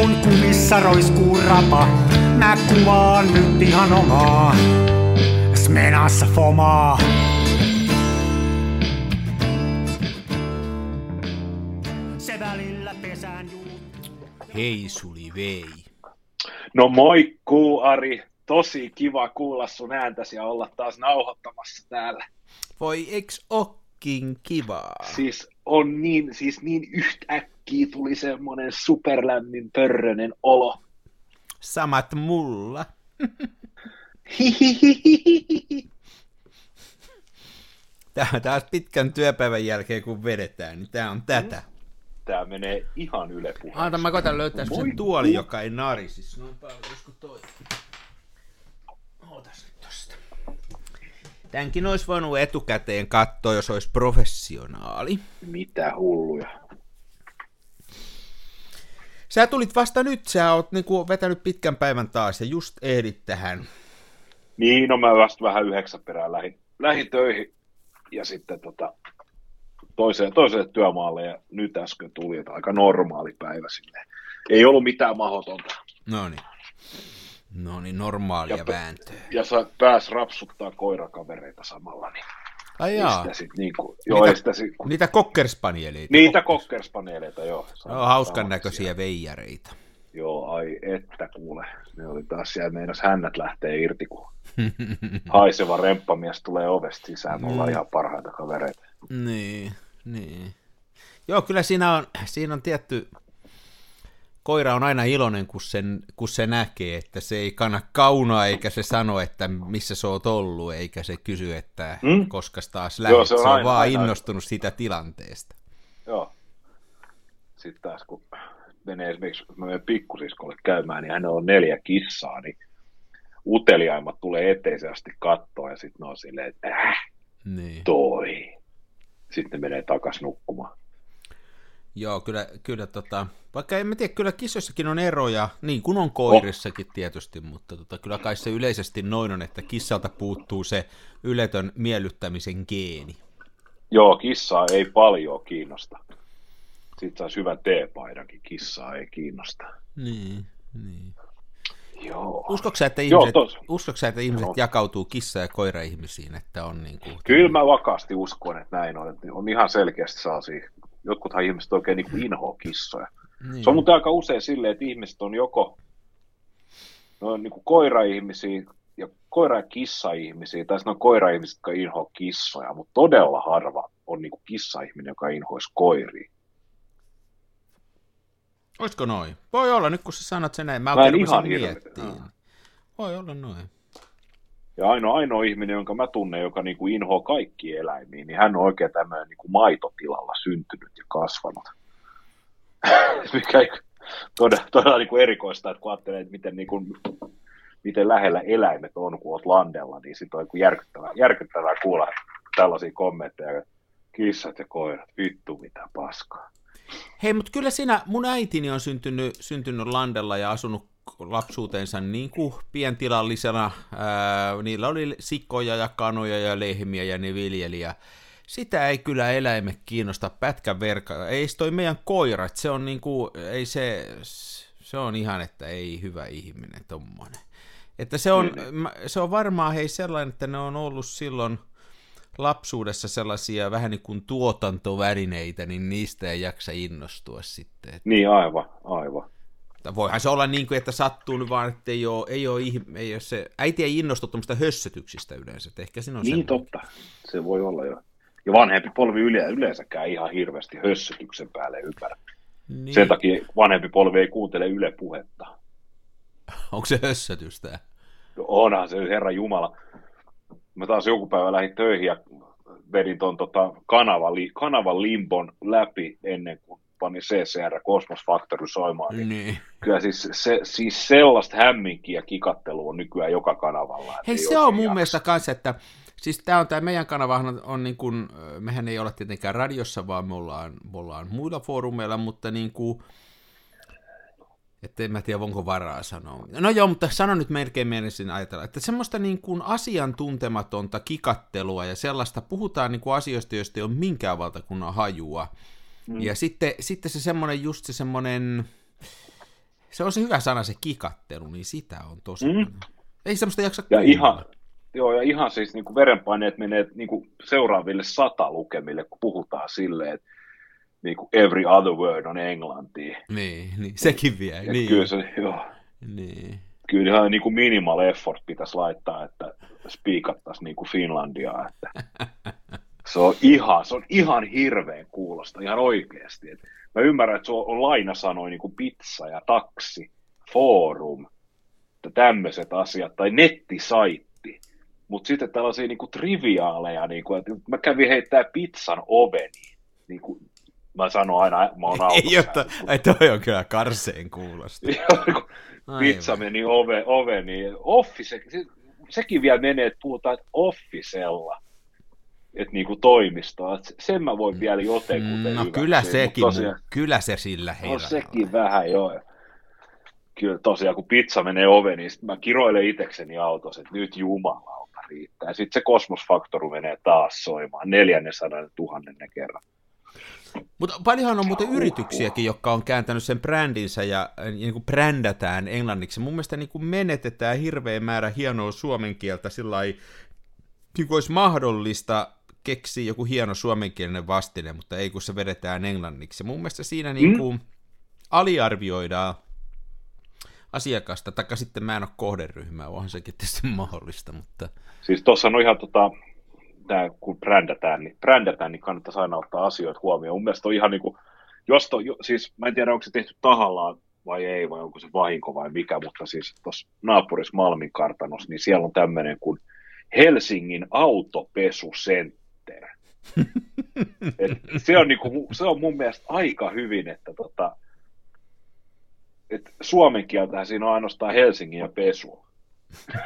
kun kumissa roiskuu rapa, mä kuvaan nyt ihan omaa. Smenassa fomaa. Se välillä pesään juu. Hei suli vei. No moikkuu Ari, tosi kiva kuulla sun ääntäsi ja olla taas nauhoittamassa täällä. Voi eks okkin kivaa? Siis on niin, siis niin yhtäkkiä tuli semmonen superlämmin pörrönen olo. Samat mulla. Tää taas pitkän työpäivän jälkeen kun vedetään, niin tää on tätä. Tää menee ihan yle Anta mä koitan löytää sen tuoli, joka ei narisi. Noin paljon, olisiko toi? Ootas nyt tosta. Tämänkin olisi voinut etukäteen katsoa, jos olisi professionaali. Mitä hulluja. Sä tulit vasta nyt, sä oot niinku vetänyt pitkän päivän taas ja just ehdit tähän. Niin, no mä vasta vähän yhdeksän perään lähin, lähin töihin ja sitten tota, toiseen, toiseen työmaalle ja nyt äsken tuli, että aika normaali päivä sinne. Ei ollut mitään mahdotonta. No niin. No niin, normaalia Ja- vääntöä. Ja sä pääs rapsuttaa koirakavereita samalla, niin Ai jaa, sit niinku, joo, Niitä- sitä sit, kun, niitä kokkerspanieleita. niitä kokkerspaneeleita, joo. Ne on hauskan näköisiä veijareita. Joo, ai että kuule. Ne oli taas siellä meinas hännät lähtee irti, kun haiseva remppamies tulee ovesta sisään. Me ollaan Mm. ihan parhaita kavereita. Niin, niin. Joo, kyllä siinä on, siinä on tietty, koira on aina iloinen, kun, sen, kun se näkee, että se ei kanna kaunaa, eikä se sano, että missä sä oot ollut, eikä se kysy, että Hmm? koska taas lähdet. Joo, se se on, on se on aina- vaan aina- innostunut siitä tilanteesta. Joo. Sitten taas kun menee esimerkiksi, kun mä menen pikkusiskolle käymään, niin hänellä on neljä kissaa, niin uteliaimmat tulee eteisen asti kattoa ja sitten ne on silleen, että äh, Niin. toi. Sitten ne menee takas nukkumaan. Joo, kyllä, kyllä tota, vaikka en mä tiedä, kyllä kissoissakin on eroja, niin kuin on koirissakin tietysti, mutta tota, kyllä kai se yleisesti noin on, että kissalta puuttuu se yletön miellyttämisen geeni. Joo, kissaa ei paljon kiinnosta. Sitten saisi hyvän teepaidankin, kissaa ei kiinnosta. Niin, niin. Joo. Sä, että Joo, ihmiset, uskotko sä, että ihmiset Joo. jakautuu kissa- ja koira-ihmisiin, että on niin kuin... Kyllä mä vakaasti uskon, että näin on. Että on ihan selkeästi sellaisia, jotkuthan ihmiset oikein niin kuin inhoa kissoja. Niin. Se on muuten aika usein silleen, että ihmiset on joko ne on niin kuin koira-ihmisiä ja koira- ja kissa-ihmisiä, tai sitten on koira-ihmiset, jotka inhoa kissoja, mutta todella harva on niin kuin kissa-ihminen, joka inhoisi koiria. Olisiko noin? Voi olla, nyt kun sä sanot sen näin, mä, Mä en ihan miettiin. Aa. Voi olla noin. Ja ainoa, ainoa ihminen, jonka mä tunnen, joka niin kuin inhoaa kaikki eläimiä, niin hän on oikein tämmöinen niin kuin maitotilalla syntynyt ja kasvanut. Mikä todella, todella niin kuin erikoista, että kun ajattelee, että miten, niin kuin, miten lähellä eläimet on, kun oot landella, niin sitten on niin järkyttävää, järkyttävää kuulla tällaisia kommentteja, kissat ja koirat, vittu mitä paskaa. Hei, mutta kyllä siinä mun äitini on syntynyt, syntynyt Landella ja asunut lapsuutensa niin kuin pientilallisena. Ää, niillä oli sikkoja ja kanoja ja lehmiä ja ne viljeli. Ja sitä ei kyllä eläimet kiinnosta pätkän verkka. Ei se toi meidän koira, että se on niin kuin, ei se, se on ihan, että ei hyvä ihminen tommonen. Että se on, mä- se on varmaan hei sellainen, että ne on ollut silloin lapsuudessa sellaisia vähän niin kuin tuotantovälineitä, niin niistä ei jaksa innostua sitten. Että Niin aivan, aivan. Voihan se olla niin kuin, että sattuu nyt vaan, että ei ole, ei ole, ihm- ei ole se, äiti ei innostu tuommoista hössötyksistä yleensä, että ehkä siinä on Niin totta, se voi olla jo. Ja vanhempi polvi yle- yleensäkään ihan hirveästi hössötyksen päälle ympärä. Niin. Sen takia vanhempi polvi ei kuuntele Yle puhetta. Onko se hössötystä? No Onhan se herra Jumala. Mä taas joku päivä lähdin töihin ja vedin ton tota kanavan, kanavan limbon läpi ennen kuin panin CCR Cosmos Factory soimaan. Niin Niin. Kyllä siis, se, siis sellaista hämminkiä ja kikattelua on nykyään joka kanavalla. Hei, ei se on mun jaksa. mielestä kanssa, että siis tämä on tämä meidän kanavahan on, niin kuin, mehän ei olla tietenkään radiossa, vaan me ollaan, me ollaan muilla foorumeilla, mutta niin kuin, että en mä tiedä, onko varaa sanoa. No joo, mutta sano nyt melkein mielisin ajatella, että semmoista niin kuin asiantuntematonta kikattelua ja sellaista, puhutaan niin kuin asioista, joista ei ole minkään valtakunnan hajua. Mm. Ja sitten, sitten se semmoinen, just se semmoinen, se on se hyvä sana, se kikattelu, niin sitä on tosi Mm. Ei semmoista jaksa Ja ihan, joo, ja ihan siis niin kuin verenpaineet menee niin kuin seuraaville sata lukemille, kun puhutaan silleen, että niin kuin every other word on englantia. Niin, niin, sekin vie. Niin. Niin, Kyllä se, joo, niin. kyllä ihan niin kuin minimal effort pitäisi laittaa, että spiikattaisiin niin kuin Finlandiaa, että se on ihan, se on ihan hirveän kuulosta, ihan oikeasti. Et mä ymmärrän, että se on, on lainasanoja niin kuin pizza ja taksi, forum, että tämmöiset asiat, tai nettisaitti. Mutta sitten tällaisia niin kuin triviaaleja, niin kuin, että mä kävin heittää pizzan oveni. Niin kuin, mä sanon aina, mä oon Ei, autossa. jotta, ai toi on kyllä karseen kuulosta. Kun pizza meni ove, oveni. Office, se, sekin vielä menee, että puhutaan, että officella, että niinku toimistoa. Et sen mä voin vielä jotenkin Mm, no kyllä sekin, tosiaan- kyllä se sillä No heillä sekin vähän joo. Kyllä tosiaan, kun pizza menee oveen, niin sit mä kiroilen itekseni autossa, että nyt jumalauta riittää. Sitten se Cosmos Factory menee taas soimaan 400 000 kerran. Mutta paljonhan on muuten yrityksiäkin, jotka on kääntänyt sen brändinsä ja niin kuin brändätään englanniksi. Mun mielestä niin kuin menetetään hirveä määrä hienoa suomen kieltä sillä lailla, niin kuin olisi mahdollista keksiä joku hieno suomenkielinen vastine, mutta ei kun se vedetään englanniksi. Mun mielestä siinä niin kuin aliarvioidaan asiakasta, taikka sitten mä en ole kohderyhmää, onhan sekin tietysti mahdollista, mutta Siis tuossa on ihan tota, tää, kun brändätään, niin, brändätään, niin kannattaisi aina ottaa asioita huomioon. Mun mielestä on ihan niin kuin, jos to, siis mä en tiedä, onko se tehty tahallaan vai ei, vai onko se vahinko vai mikä, mutta siis tuossa naapurissa Malmin kartanossa, niin siellä on tämmöinen kuin Helsingin autopesucenter. Et se, on niinku, se on mun mielestä aika hyvin, että tota, et suomen kieltähän siinä on ainoastaan Helsingin ja pesu.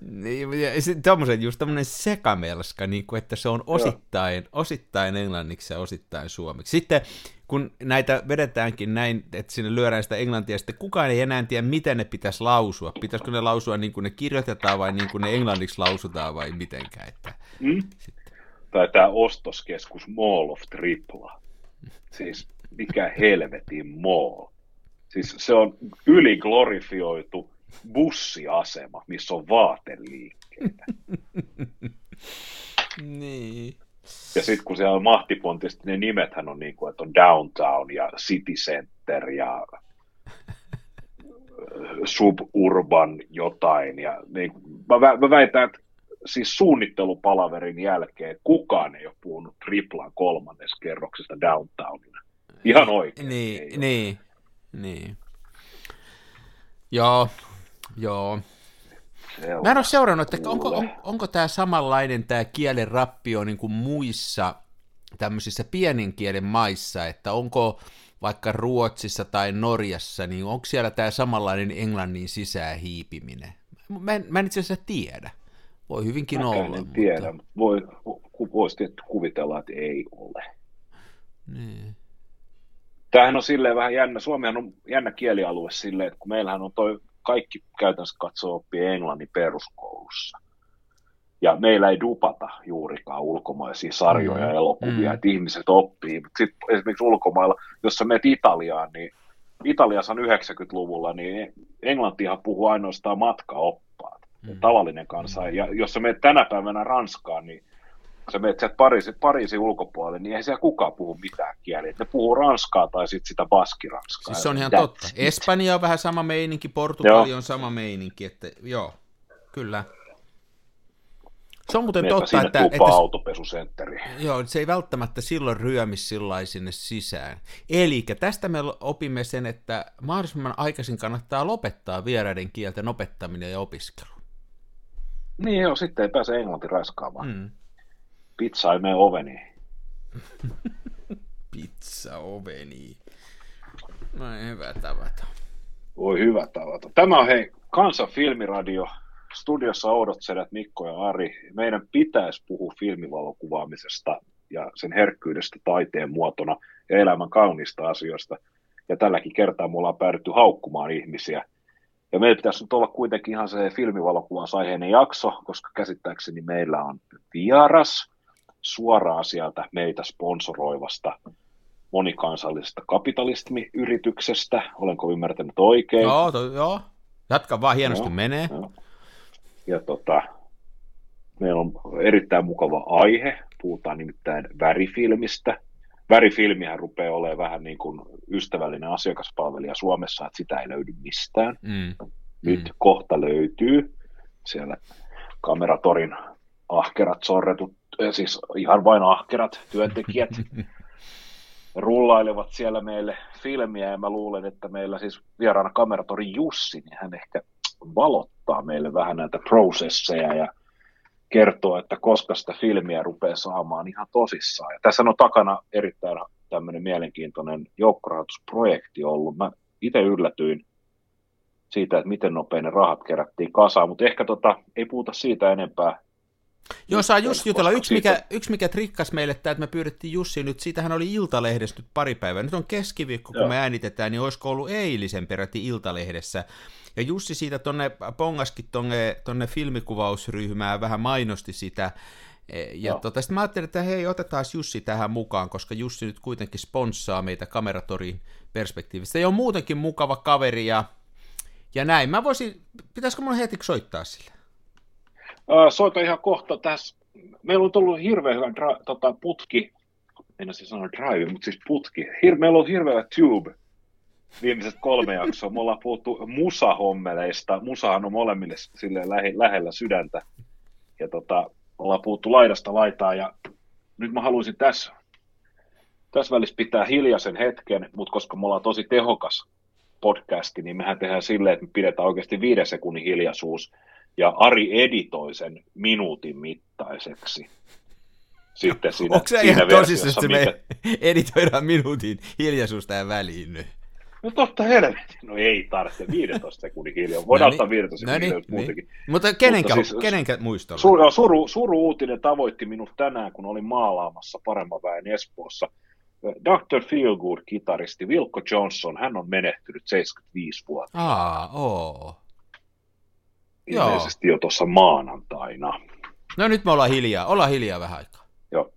Niin, ja sitten tommosen, just tämmöinen sekamelska, niin kuin, että se on osittain, osittain englanniksi ja osittain suomeksi. Sitten kun näitä vedetäänkin näin, että sinne lyödään sitä englantia, sitten kukaan ei enää tiedä, miten ne pitäisi lausua. Pitäisikö ne lausua niin kuin ne kirjoitetaan vai niin kuin ne englanniksi lausutaan vai mitenkään. Että... Mm? Tai tämä ostoskeskus Mall of Tripla. Siis mikä helvetin mall. Siis se on yliglorifioitu bussiasema, missä on vaateliikkeitä. Niin. Ja sitten kun siellä on mahtipontista, ne nimethän on niin kuin, että on Downtown ja City Center ja Suburban jotain. Ja niin, mä, vä- mä väitän, että siis suunnittelupalaverin jälkeen kukaan ei ole puhunut triplan kolmannes kerroksesta downtownina. Ihan oikein. ei Niin, niin, niin. Joo, joo. Mä en ole seurannut, että onko, on, onko tämä samanlainen tämä kielen rappio niin kuin muissa tämmöisissä pienin kielen maissa, että onko vaikka Ruotsissa tai Norjassa, niin onko siellä tämä samanlainen englannin sisään hiipiminen? Mä en, mä en itse asiassa tiedä. Voi hyvinkin Mäkään olla. en mutta- tiedä, mutta voi, voisi kuvitella, että ei ole. Niin. Tämähän on silleen vähän jännä, Suomihan on jännä kielialue silleen, että kun meillähän on toi, kaikki käytännössä katsoo oppii englannin peruskoulussa. Ja meillä ei dupata juurikaan ulkomaisia sarjoja ja Mm. elokuvia, Mm. että ihmiset oppii. Mutta sitten esimerkiksi ulkomailla, jos sä menet Italiaan, niin Italiassa on 90-luvulla, niin englantiahan puhuu ainoastaan matkaoppaat. Mm. Tavallinen kansa. Ja jos sä menet tänä päivänä Ranskaan, niin sä menet sieltä Pariisin, Pariisin ulkopuolelle, niin eihän siellä kukaan puhu mitään kieliä. Ne puhuu ranskaa tai sitten sitä baskiranskaa. Siis se on ihan That's totta. it. Espanja on vähän sama meininki, Portugali Joo. on sama meininki, että joo, kyllä. Se on muuten Meepä totta, että, että autopesusentteri. joo, se ei välttämättä silloin ryömi sillä sinne sisään. Eli tästä me opimme sen, että mahdollisimman aikaisin kannattaa lopettaa vieraiden kielten opettaminen ja opiskelu. Niin joo, sitten ei pääse englanti raiskaamaan. Mm. Pizza ei mene oveniin. Pizza oveni. No ei hyvä tavata. Voi hyvä tavata. Tämä on hei, Kansan filmiradio. Studiossa oudotselet Mikko ja Ari. Meidän pitäisi puhua filmivalokuvaamisesta ja sen herkkyydestä taiteen muotona ja elämän kaunista asioista. Ja tälläkin kertaa mulla on päädytty haukkumaan ihmisiä. Ja meillä pitäisi nyt olla kuitenkin ihan se filmivalokuvan aiheinen jakso, koska käsittääkseni meillä on vieras suoraan sieltä meitä sponsoroivasta monikansallisesta kapitalismiyrityksestä. Olenko ymmärtänyt oikein? Joo, to, joo. Jatka vaan, hienosti joo, menee. Joo. Ja tota, meillä on erittäin mukava aihe. Puhutaan nimittäin värifilmistä. Värifilmihän rupeaa olemaan vähän niin kuin ystävällinen asiakaspalvelija Suomessa, että sitä ei löydy mistään. Mm. Nyt mm. kohta löytyy siellä kameratorin ahkerat sorretut, siis ihan vain ahkerat työntekijät rullailevat siellä meille filmiä ja mä luulen, että meillä siis vieraana kameratori Jussi, niin hän ehkä valottaa meille vähän näitä prosesseja ja kertoo, että koska sitä filmiä rupeaa saamaan ihan tosissaan. Ja tässä on takana erittäin tämmöinen mielenkiintoinen joukkorahoitusprojekti ollut. Mä itse yllätyin siitä, että miten nopein ne rahat kerättiin kasaan, mutta ehkä tota, ei puhuta siitä enempää. Joo, saa just jutella. Yksi mikä, yksi mikä trikkas meille tämä, että me pyydettiin Jussi nyt, siitähän oli Iltalehdessä nyt pari päivää. Nyt on keskiviikko, kun Joo. me äänitetään, niin olisiko ollut eilisen peräti Iltalehdessä. Ja Jussi siitä tonne pongaskin tonne, tonne filmikuvausryhmään vähän mainosti sitä. E, ja no. tota, sitten mä ajattelin, että hei, otetaan Jussi tähän mukaan, koska Jussi nyt kuitenkin sponssaa meitä Kameratorin perspektiivistä. Ja on muutenkin mukava kaveri ja, ja näin. Mä voisin, pitäisikö mun heti soittaa sille? Soita ihan kohta tässä. Meillä on tullut hirveän hyvä dra- tota, putki, en siis sanoa drive, mutta siis putki. Hir- meillä on hirveä tube viimeiset kolme jaksoa. Me ollaan puhuttu musahommeleista. Musahan on molemmille sille lähe- lähellä sydäntä. Ja tota, ollaan puhuttu laidasta laitaa ja nyt mä haluaisin tässä, tässä välissä pitää hiljaisen hetken, mutta koska me ollaan tosi tehokas podcasti, niin mehän tehdään silleen, että me pidetään oikeasti viiden sekunnin hiljaisuus ja Ari editoi sen minuutin mittaiseksi. Sitten siinä, Onko se ihan tosissaan, että me editoidaan minuutin hiljaisuus tähän väliin nyt? No totta helvetti. No ei tarvitse 15 sekunnin hiljaa. Voidaan no ottaa 15 no sekunnin niin, muutenkin. Niin. Mutta kenenkä, Mutta siis, kenenkä muistolla? Suru, suru, suru, uutinen tavoitti minut tänään, kun olin maalaamassa paremman väen Espoossa. Dr. Feelgood-kitaristi Vilko Johnson, hän on menehtynyt 75 vuotta. Aa, oo ilmeisesti Joo. jo tuossa maanantaina. No nyt me ollaan hiljaa, ollaan hiljaa vähän aikaa. Joo.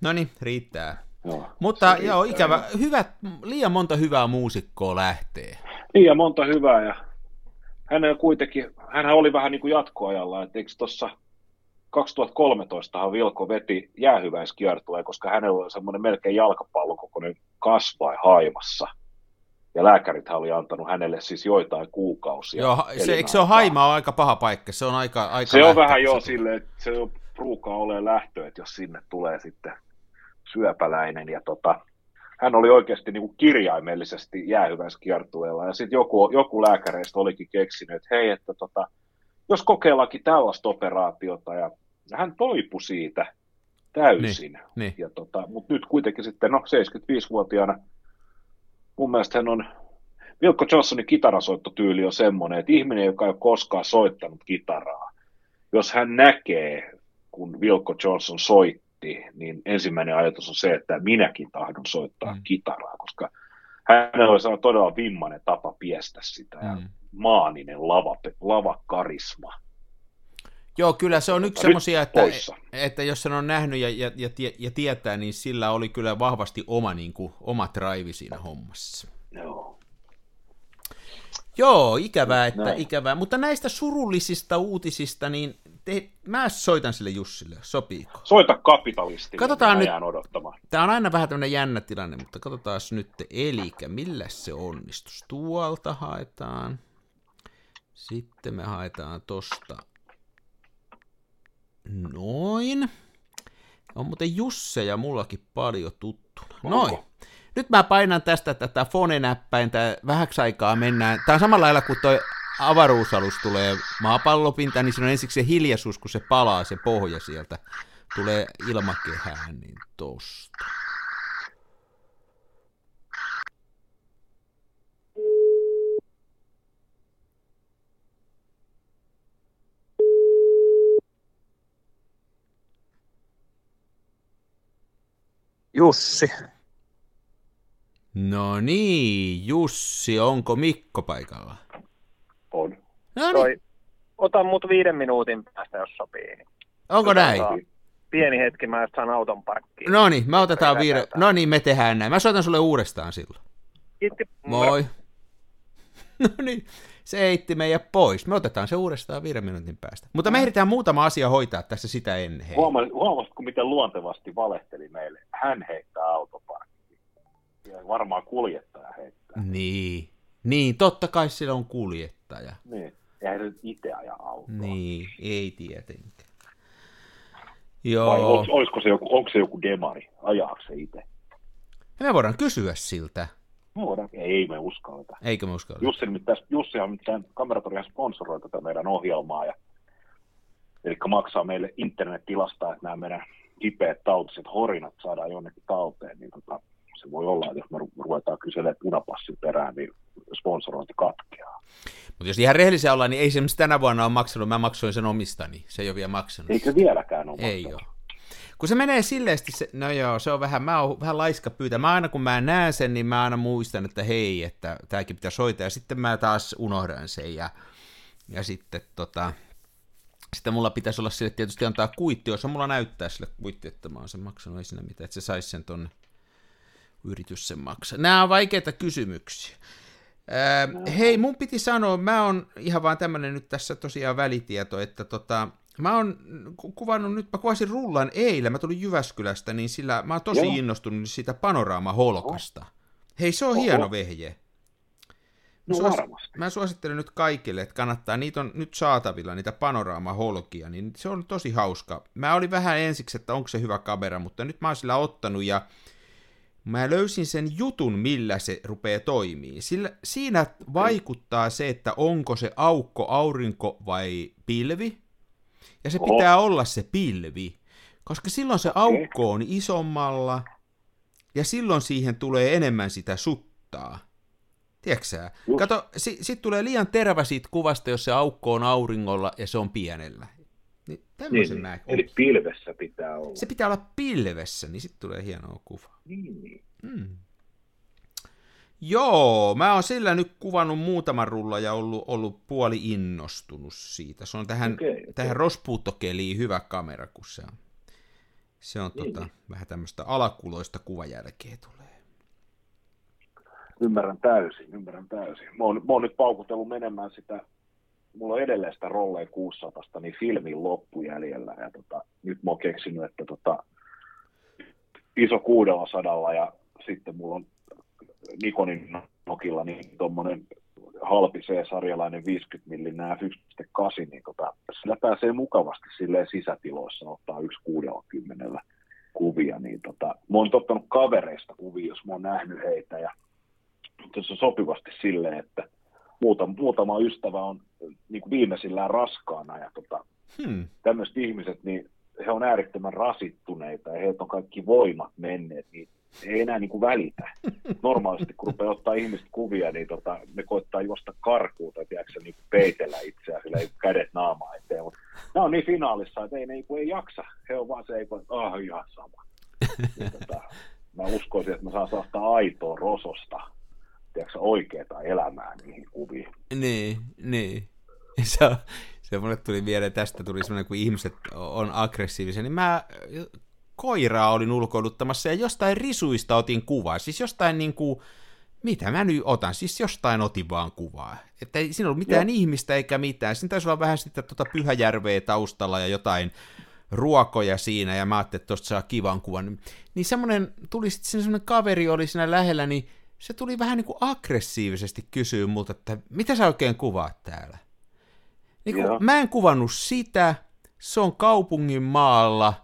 No niin, riittää. Joo, Mutta riittää. joo, ikävä, hyvä, liian monta hyvää muusikkoa lähtee. Liian monta hyvää ja hän kuitenkin, hän oli vähän niin kuin jatkoajalla, että eikö tuossa 2013 Vilko veti jäähyväiskiertueen, koska hänellä oli semmoinen melkein jalkapallon kokoinen kasvai haimassa ja lääkärit oli antanut hänelle siis joitain kuukausia. Joo, se, eikö se ole haima on aika paha paikka? Se on aika, aika Se on vähän jo silleen, että se on ruukaa ole lähtö, että jos sinne tulee sitten syöpäläinen. Ja tota, hän oli oikeasti niin kuin kirjaimellisesti jäähyväiskiertueella. Ja sitten joku, joku lääkäreistä olikin keksinyt, että hei, että tota, jos kokeillaankin tällaista operaatiota. Ja hän toipui siitä täysin. Niin, niin. Ja tota, mutta nyt kuitenkin sitten, no 75-vuotiaana mun mielestä hän on, Vilkko Johnsonin kitarasoittotyyli on semmoinen, että ihminen, joka ei ole koskaan soittanut kitaraa, jos hän näkee, kun Vilkko Johnson soitti, niin ensimmäinen ajatus on se, että minäkin tahdon soittaa mm. kitaraa, koska hänellä on todella vimmainen tapa piestä sitä mm. ja maaninen lava, lavakarisma. Joo, kyllä se on yksi semmoisia, että, että jos sen on nähnyt ja, ja, ja, ja tietää, niin sillä oli kyllä vahvasti oma, niin kuin, oma drive siinä hommassa. Joo. Joo, ikävää, että Näin. ikävää. Mutta näistä surullisista uutisista, niin te, mä soitan sille Jussille, sopiiko? Soita kapitalisti, katsotaan nyt, odottamaan. Tämä on aina vähän tämmöinen jännä tilanne, mutta katsotaan nyt, eli millä se onnistus. Tuolta haetaan, sitten me haetaan tosta Noin. On muuten Jusse ja mullakin paljon tuttuna. Noin. Nyt mä painan tästä tätä fone-näppäintä, vähäksi aikaa mennään. Tää on samalla lailla kuin toi avaruusalus tulee maapallopinta, niin siinä on ensiksi se hiljaisuus, kun se palaa se pohja sieltä. Tulee ilmakehään, niin tosta. Jussi. No niin, Jussi, onko Mikko paikalla? On. No niin. Ota mut viiden minuutin päästä, jos sopii. Onko näin? Pieni hetki, mä saan auton parkkiin. No niin, me otetaan viire. No niin, me tehdään näin. Mä soitan sulle uudestaan silloin. Kiitti. Moi. No niin, se heitti meidät pois. Me otetaan se uudestaan viiden minuutin päästä. Mutta me ehditään muutama asia hoitaa tässä sitä ennen. Huomasitko, miten luontevasti valehteli meille? Hän heittää autoparkkiin. Ja varmaan kuljettaja heittää. Niin. Niin, totta kai sillä on kuljettaja. Niin. Eihän nyt itse aja autoa. Niin, ei tietenkään. Vai Joo. olis- olisiko se joku, onko se joku demari? Ajaako se itse? Me voidaan kysyä siltä. Voidaan, ei me uskalleta. Eikö me uskalla? Jussi, nimittäin, Jussi on nimittäin Kameratorian sponsoroi tätä meidän ohjelmaa. Ja, eli maksaa meille internettilasta, että nämä meidän kipeät tautiset horinat saadaan jonnekin talteen. Niin tota, se voi olla, että jos me ru- ruvetaan kyselemään punapassin perään, niin sponsorointi katkeaa. Mutta jos ihan rehellisiä ollaan, niin ei se tänä vuonna ole maksanut. Mä maksoin sen omistani. Se ei ole vielä maksanut. Eikö vieläkään ole Ei maksanut? ole. Kun se menee silleesti, se, no joo, se on vähän, mä oon vähän laiska pyytää. Mä aina kun mä näen sen, niin mä aina muistan, että hei, että tääkin pitäisi hoitaa. Ja sitten mä taas unohdan sen ja, ja sitten tota, sitten mulla pitäisi olla sille tietysti antaa kuitti, jos mulla näyttää sille kuitti, että mä oon sen maksanut, ei siinä mitään, että se saisi sen tonne yritys sen maksaa. Nämä on vaikeita kysymyksiä. Ää, hei, mun piti sanoa, mä oon ihan vaan tämmönen nyt tässä tosiaan välitieto, että tota, mä oon ku- kuvannut nyt, mä kuvasin rullan eilen, mä tulin Jyväskylästä, niin sillä mä oon tosi Joo. innostunut siitä panoraamaholkasta. Hei, se on Oho. hieno vehje. Mä, No suos- mä suosittelen nyt kaikille, että kannattaa, niitä on nyt saatavilla, niitä panoraamaholkia, niin se on tosi hauska. Mä olin vähän ensiksi, että onko se hyvä kamera, mutta nyt mä oon sillä ottanut ja mä löysin sen jutun, millä se rupeaa toimii. Sillä, siinä vaikuttaa se, että onko se aukko, aurinko vai pilvi. Ja se Oho. pitää olla se pilvi, koska silloin se aukko on isommalla ja silloin siihen tulee enemmän sitä suttaa. Tiedätkö? Just. Kato, si, sit tulee liian terävä siitä kuvasta, jos se aukko on auringolla ja se on pienellä. Niin tämmöisen Niin, mä... niin. Eli pilvessä pitää olla. Se pitää olla pilvessä, niin sitten tulee hienoa kuva. Niin, niin. Mm. Joo, mä oon sillä nyt kuvannut muutaman rulla ja ollut, ollut puoli innostunut siitä. Se on tähän, Okei, okei. tähän rospuuttokeliin hyvä kamera, kun se on, se on Niin, tota, vähän tämmöistä alakuloista kuvajälkeä tulee. Ymmärrän täysin, ymmärrän täysin. Mä oon, mä oon nyt paukutellut menemään sitä, mulla on edelleen sitä Rolle 600, niin filmin loppujäljellä. Ja tota, nyt mä oon keksinyt, että tota, iso 600 ja sitten mulla on Nikonin Nokilla niin tuommoinen halpi C-sarjalainen 50 millin nämä 1.8, niin tota, sillä pääsee mukavasti silleen sisätiloissa ottaa yksi 60 kuvia, niin tota, mä oon ottanut kavereista kuvia, jos mä oon nähnyt heitä, ja mutta se on sopivasti silleen, että muutama, muutama ystävä on niin kuin viimeisillään raskaana, ja tota, Hmm. tämmöiset ihmiset, niin he on äärettömän rasittuneita, ja heiltä on kaikki voimat menneet, niin ei enää niin kuin välitä. Normaalisti, kun rupeaa ottaa ihmiset kuvia, niin tota, ne koittaa juosta karkuun tai tiedätkö, niin kuin peitellä itseään, sillä ei kädet naamaa eteen. Mutta nämä on niin finaalissa, että ei, ne ei, kun ei jaksa. He on vaan se, että ah, ihan sama. Tota, mä uskoisin, että mä saan saada aitoa rososta, tiedätkö, oikeaa elämää niihin kuviin. Niin, niin. Se, se mulle tuli mieleen, tästä tuli semmoinen, kun ihmiset on aggressiivisia, niin mä koiraa olin ulkoiluttamassa ja jostain risuista otin kuvaa. Siis jostain niin kuin, mitä mä nyt otan, siis jostain otin vaan kuvaa. Että ei siinä ollut mitään Joo. ihmistä eikä mitään. Siinä taisi olla vähän sitten tuota Pyhäjärveä taustalla ja jotain ruokoja siinä, ja mä ajattelin, että tosta saa kivan kuvan. Niin semmoinen, tuli sitten semmoinen kaveri oli siinä lähellä, niin se tuli vähän niin kuin aggressiivisesti kysyä multa, että mitä sä oikein kuvaat täällä? Niin kun, Joo. mä en kuvannut sitä, se on kaupungin maalla,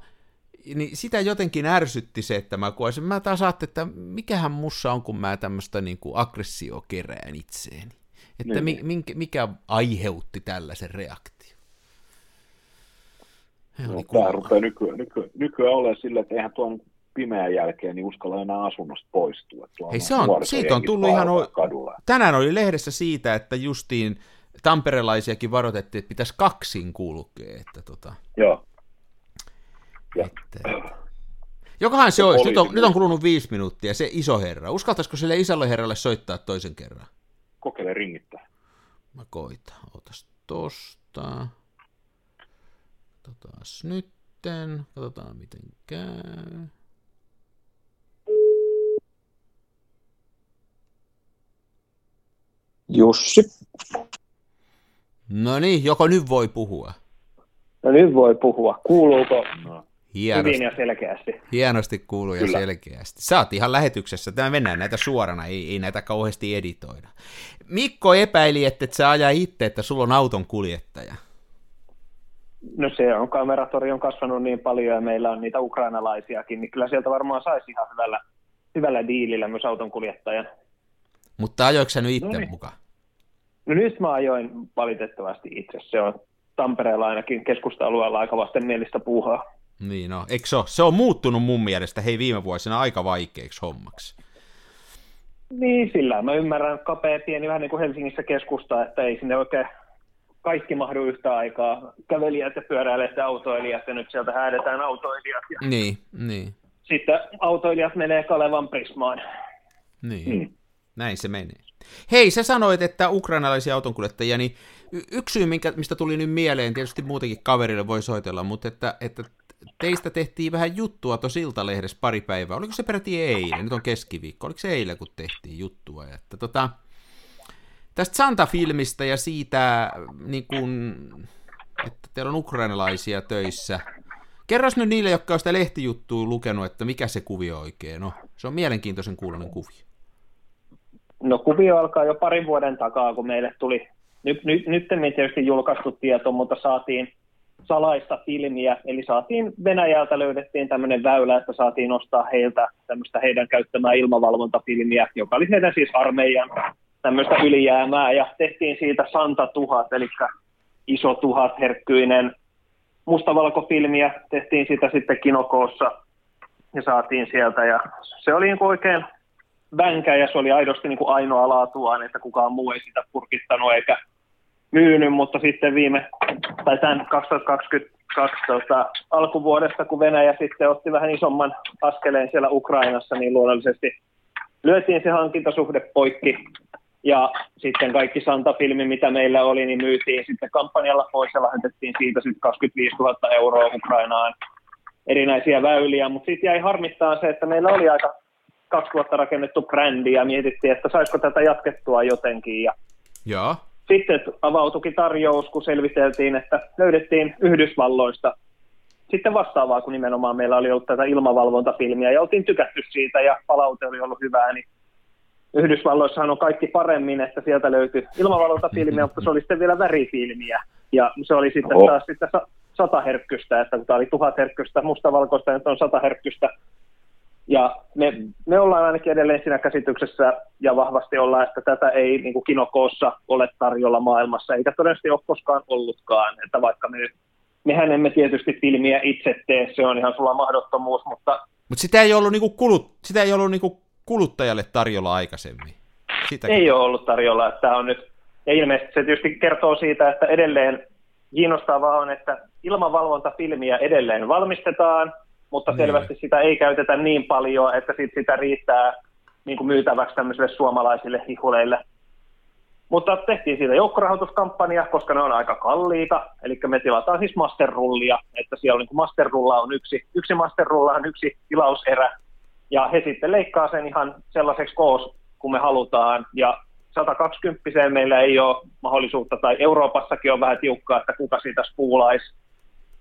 niin sitä jotenkin ärsytti se, että mä kuvasin. Mä taas ajattelin, että mikähän mussa on, kun mä tämmöistä niin kuin aggressio kerään itseeni. Että Niin, mi, niin. minkä, mikä aiheutti tällaisen reaktion. No, kuuma. tämä rupeaa nykyään, nykyään, nykyään olemaan silleen, että eihän tuon pimeän jälkeen niin uskalla enää asunnosta poistua. Hei, se on- siitä on tullut ihan o- kadulla. Tänään oli lehdessä siitä, että justiin tamperelaisiakin varoitettiin, että pitäisi kaksin kulkea. Että tota, Joo. Ja, että, Jokohan se olisi. Nyt on, nyt on kulunut viisi minuuttia, se iso herra. Uskaltaisiko sille isolle herralle soittaa toisen kerran? kokeile ringittää. Mä koitan. Otas tosta. Nyt. nytten. Katsotaan miten käy. Jussi. No niin, joko nyt voi puhua? No nyt voi puhua. Kuuluuko No. Hienosti, hyvin ja selkeästi? hienosti kuuluu ja selkeästi. Sä oot ihan lähetyksessä. Tämä mennään näitä suorana, ei, ei näitä kauheasti editoida. Mikko epäili, että et sä ajaa itse, että sulla on auton kuljettaja. No se on, kameratori on kasvanut niin paljon ja meillä on niitä ukrainalaisiakin, niin kyllä sieltä varmaan saisi ihan hyvällä, hyvällä diilillä myös auton kuljettajan. Mutta ajoiko sä nyt itse No niin. mukaan? No nyt mä ajoin valitettavasti itse. Se on Tampereella ainakin keskusta-alueella aika vastenmielistä puuhaa. Niin no, eikö se ole? Se on muuttunut mun mielestä hei viime vuosina aika vaikeaksi hommaksi. Niin, sillä mä ymmärrän kapea pieni vähän niin kuin Helsingissä keskusta, että ei sinne oikein kaikki mahdu yhtä aikaa. Kävelijät ja pyöräilijät ja autoilijat ja nyt sieltä häädetään autoilijat. Ja Niin, niin, sitten autoilijat menee Kalevan Prismaan. niin. Mm. Näin se menee. Hei, sä sanoit, että ukrainalaisia autonkuljettajia, niin yksi syy, mistä tuli nyt mieleen, tietysti muutenkin kaverille voi soitella, mutta että, että teistä tehtiin vähän juttua tuossa Iltalehdessä pari päivää. Oliko se peräti eilen? Nyt on keskiviikko. Oliko se eilen, kun tehtiin juttua? Että tota, tästä Santa-filmistä ja siitä, niin kun, että teillä on ukrainalaisia töissä. Kerros nyt niille, jotka on sitä lehtijuttua lukenut, että mikä se kuvio oikein on. Se on mielenkiintoisen kuulonen kuvio. No kuvio alkaa jo parin vuoden takaa, kun meille tuli nyt, nyt, nyt tietysti julkaistu tieto, mutta saatiin salaista filmiä, eli saatiin Venäjältä löydettiin tämmöinen väylä, että saatiin ostaa heiltä tämmöistä heidän käyttämää ilmavalvontafilmiä, joka oli heidän siis armeijan tämmöistä ylijäämää, ja tehtiin siitä Santa tuhat, eli iso tuhat herkkyinen mustavalkofilmiä, tehtiin sitä sitten kinokoossa ja saatiin sieltä, ja se oli niin oikein vänkä ja se oli aidosti niin kuin ainoa laatuaan, että kukaan muu ei sitä purkittanut eikä myynyt, mutta sitten viime, tai tämän 2022 tota, alkuvuodesta, kun Venäjä sitten otti vähän isomman askeleen siellä Ukrainassa, niin luonnollisesti lyötiin se hankintasuhde poikki ja sitten kaikki Santa-filmi, mitä meillä oli, niin myytiin sitten kampanjalla pois ja lähetettiin siitä sitten 25 000 euroa Ukrainaan erinäisiä väyliä, mutta sitten jäi harmittaa se, että meillä oli aika 2000 rakennettu brändi ja mietittiin, että saisiko tätä jatkettua jotenkin. Ja Joo. Sitten avautukin tarjous, kun selviteltiin, että löydettiin Yhdysvalloista sitten vastaavaa, kun nimenomaan meillä oli ollut tätä ilmavalvontafilmiä ja oltiin tykätty siitä ja palaute oli ollut hyvää, niin Yhdysvalloissahan on kaikki paremmin, että sieltä löytyi ilmavalvontafilmiä, mutta se oli sitten vielä värifilmiä. Ja se oli sitten Oho. taas sitten sa- sata herkkystä, että kun tämä oli tuhat herkkystä mustavalkoista, nyt on sata herkkystä ja me, me ollaan ainakin edelleen siinä käsityksessä ja vahvasti ollaan, että tätä ei niin kuin kinokoossa ole tarjolla maailmassa, eikä todennäköisesti ole koskaan ollutkaan. Että vaikka me, mehän emme tietysti filmiä itse tee, se on ihan sulla mahdottomuus, mutta Mutta sitä ei ollut, niinku kulut, sitä ei ollut niinku kuluttajalle tarjolla aikaisemmin. Sitä ei ole ollut tarjolla. Että on nyt, ja ilmeisesti se tietysti kertoo siitä, että edelleen kiinnostavaa on, että ilmavalvontafilmiä edelleen valmistetaan, mutta Niin. selvästi sitä ei käytetä niin paljon, että sit sitä riittää niin kuin myytäväksi tämmöisille suomalaisille hihuleille. Mutta tehtiin siitä joukkorahoituskampanja, koska ne on aika kalliita, eli me tilataan siis masterrullia, että siellä niin kuin masterrulla on yksi, yksi masterrulla on yksi tilauserä, ja he sitten leikkaa sen ihan sellaiseksi koos, kun me halutaan, ja 120 meillä ei ole mahdollisuutta, tai Euroopassakin on vähän tiukkaa, että kuka siitä spuulaisi.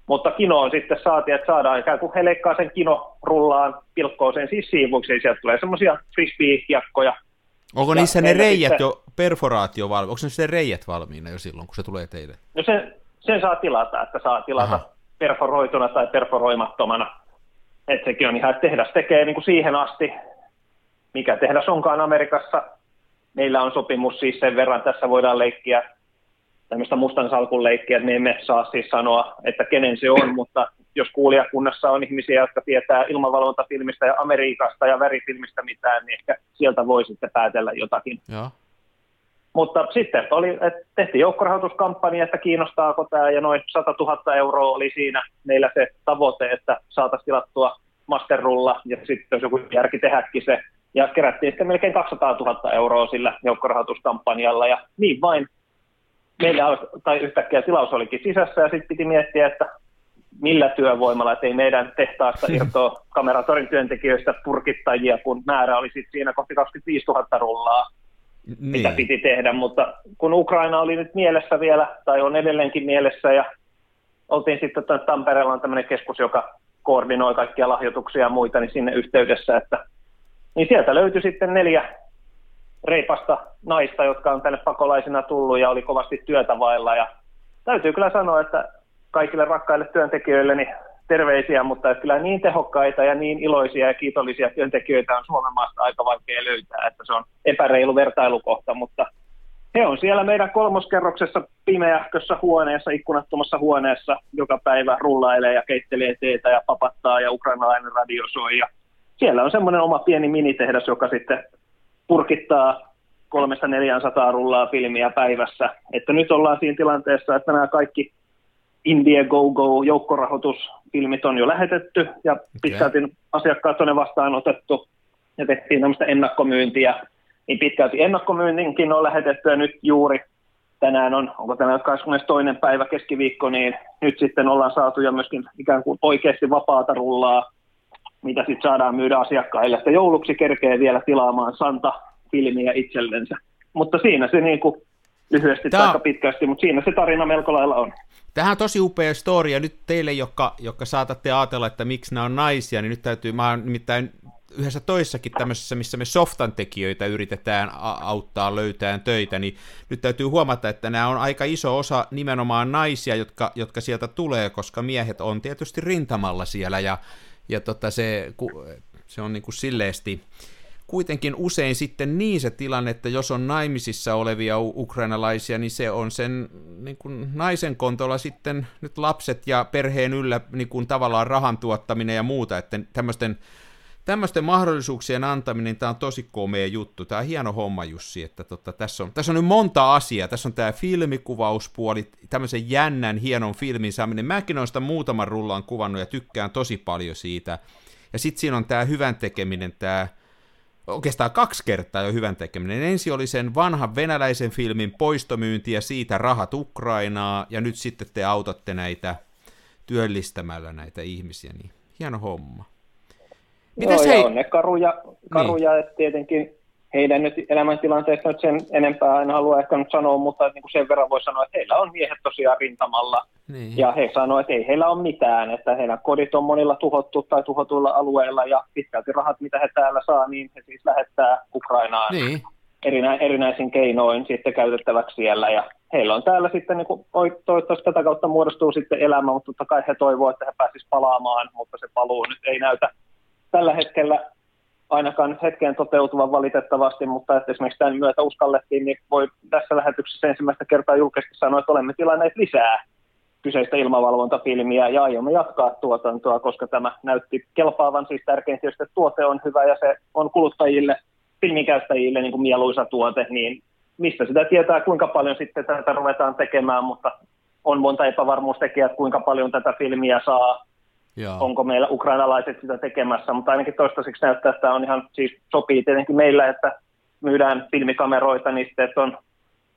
Mutta kinoon sitten saatiin, että saadaan ikään kuin he leikkaa sen kinorullaan, pilkkoo sen siis siivuiksi, ja sieltä tulee semmoisia frisbee-jakkoja. Onko Ja niissä ne reijät sitten- jo, perforaatio valmi, onko ne reijät valmiina jo silloin, kun se tulee teille? No sen, sen saa tilata, että saa tilata Aha. perforoituna tai perforoimattomana. Että sekin on ihan, että tehdas tekee niin kuin siihen asti, mikä tehdas onkaan Amerikassa. Meillä on sopimus siis sen verran, tässä voidaan leikkiä tämmöistä mustan salkun leikkiä, että me emme saa siis sanoa, että kenen se on, mutta jos kuulijakunnassa on ihmisiä, jotka tietää ilmavalvontafilmistä ja Amerikasta ja värifilmistä mitään, niin ehkä sieltä voi sitten päätellä jotakin. Joo. Mutta sitten oli, että tehtiin joukkorahoituskampanja, että kiinnostaako tämä, ja noin 100 000 euroa oli siinä meillä se tavoite, että saataisiin tilattua masterrulla, ja sitten jos joku järki tehdäkin se, ja kerättiin sitten melkein 200 000 euroa sillä joukkorahoituskampanjalla, ja niin vain meillä alkoi, tai yhtäkkiä tilaus olikin sisässä, ja sitten piti miettiä, että millä työvoimalla, että ei meidän tehtaasta irtoa kameratorin työntekijöistä purkittajia, kun määrä oli sitten siinä kohti 25 000 rullaa, niin. mitä piti tehdä, mutta kun Ukraina oli nyt mielessä vielä, tai on edelleenkin mielessä, ja oltiin sitten Tampereella on tämmöinen keskus, joka koordinoi kaikkia lahjoituksia ja muita, niin sinne yhteydessä, että niin sieltä löytyi sitten neljä reipasta naista, jotka on tänne pakolaisina tullut ja oli kovasti työtä vailla. Ja täytyy kyllä sanoa, että kaikille rakkaille työntekijöille niin terveisiä, mutta kyllä niin tehokkaita ja niin iloisia ja kiitollisia työntekijöitä on Suomen maasta aika vaikea löytää, että se on epäreilu vertailukohta, mutta he on siellä meidän kolmoskerroksessa pimeähkössä huoneessa, ikkunattomassa huoneessa, joka päivä rullailee ja keittelee teetä ja papattaa ja ukrainalainen radio soi. Ja siellä on semmoinen oma pieni minitehdas, joka sitten purkittaa 300-400 rullaa filmiä päivässä. Että nyt ollaan siinä tilanteessa, että nämä kaikki Indiegogo joukkorahoitusfilmit on jo lähetetty ja okay. pitkälti asiakkaat on ne vastaanotettu ja tehtiin tämmöistä ennakkomyyntiä. Niin pitkälti ennakkomyyntinkin on lähetetty ja nyt juuri tänään on, onko tänään 22. päivä keskiviikko, niin nyt sitten ollaan saatu ja myöskin ikään kuin oikeasti vapaata rullaa, mitä sitten saadaan myydä asiakkaille. Että jouluksi kerkee vielä tilaamaan Santa-filmiä itsellensä. Mutta siinä se niin kuin lyhyesti tai aika pitkästi, mutta siinä se tarina melko lailla on. Tähän on tosi upea story, ja nyt teille, jotka, jotka saatatte ajatella, että miksi nämä on naisia, niin nyt täytyy, mä oon nimittäin yhdessä toissakin tämmöisessä, missä me softan tekijöitä yritetään auttaa löytämään töitä, niin nyt täytyy huomata, että nämä on aika iso osa nimenomaan naisia, jotka, jotka sieltä tulee, koska miehet on tietysti rintamalla siellä, ja, ja tota se, se on niin kuin silleesti, kuitenkin usein sitten niin se tilanne, että jos on naimisissa olevia ukrainalaisia, niin se on sen niin kuin naisen kontolla sitten nyt lapset ja perheen yllä niin kuin tavallaan rahan tuottaminen ja muuta, että tämmöisten tämmöisten mahdollisuuksien antaminen, tämä on tosi komea juttu. Tämä on hieno homma, Jussi, että tota, tässä, on, tässä on nyt monta asiaa. Tässä on tämä filmikuvauspuoli, tämmöisen jännän, hienon filmin saaminen. Mäkin olen sitä muutaman rullaan kuvannut ja tykkään tosi paljon siitä. Ja sitten siinä on tämä hyvän tekeminen, tämä oikeastaan kaksi kertaa jo hyvän tekeminen. Ensin oli sen vanhan venäläisen filmin poistomyynti ja siitä rahat Ukrainaa, ja nyt sitten te autatte näitä työllistämällä näitä ihmisiä, niin hieno homma. Mites Joo, hei... on ne karuja, karuja niin. että tietenkin heidän nyt elämäntilanteesta nyt sen enempää en halua ehkä nyt sanoa, mutta niin kuin sen verran voi sanoa, että heillä on miehet tosiaan rintamalla. Niin. Ja he sanoivat, että ei heillä ole mitään, että heidän kodit on monilla tuhottu tai tuhotuilla alueilla ja pitkälti rahat, mitä he täällä saa, niin he siis lähettää Ukrainaan niin. erinä, erinäisin keinoin sitten käytettäväksi siellä. Ja heillä on täällä sitten, niin kuin, toivottavasti tätä kautta muodostuu sitten elämä, mutta totta kai he toivovat, että he pääsisivät palaamaan, mutta se paluu nyt ei näytä tällä hetkellä ainakaan hetkeen toteutuvan valitettavasti, mutta että esimerkiksi tämän myötä uskallettiin, niin voi tässä lähetyksessä ensimmäistä kertaa julkisesti sanoa, että olemme tilanneet lisää kyseistä ilmavalvontafilmiä ja aiomme jatkaa tuotantoa, koska tämä näytti kelpaavan. Siis tärkein tietysti, että tuote on hyvä ja se on kuluttajille, filmikäyttäjille niin kuin mieluisa tuote, niin mistä sitä tietää, kuinka paljon sitten tätä ruvetaan tekemään, mutta on monta epävarmuustekijää, kuinka paljon tätä filmiä saa Joo. onko meillä ukrainalaiset sitä tekemässä, mutta ainakin toistaiseksi näyttää, että on ihan, siis sopii tietenkin meillä, että myydään filmikameroita, niin sitten, että on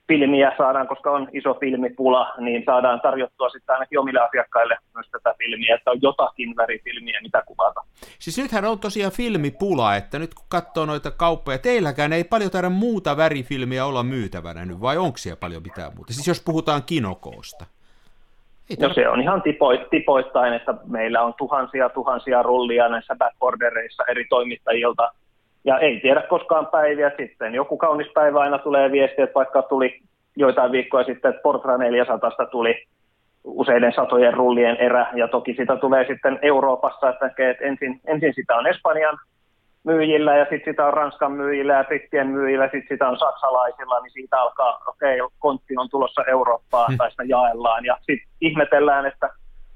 filmiä saadaan, koska on iso filmipula, niin saadaan tarjottua sitten ainakin omille asiakkaille myös tätä filmiä, että on jotakin värifilmiä, mitä kuvata. Siis nythän on tosiaan filmipula, että nyt kun katsoo noita kauppoja, teilläkään ei paljon taida muuta värifilmiä olla myytävänä nyt, vai onko siellä paljon mitään muuta? Siis jos puhutaan kinokoosta. No se on ihan tipoit, tipoittain, että meillä on tuhansia tuhansia rullia näissä backordereissa eri toimittajilta, ja ei tiedä koskaan päiviä sitten. Joku kaunis päivä aina tulee viesti, että vaikka tuli joitain viikkoja sitten, että Portra 400 tuli useiden satojen rullien erä, ja toki sitä tulee sitten Euroopassa, että, että ensin, ensin sitä on Espanjan myyjillä ja sitten sitä on Ranskan myyjillä ja Brittien myyjillä, sitten sitä on saksalaisilla, niin siitä alkaa, okei, okay, kontti on tulossa Eurooppaan hmm. tai sitä jaellaan ja sitten ihmetellään, että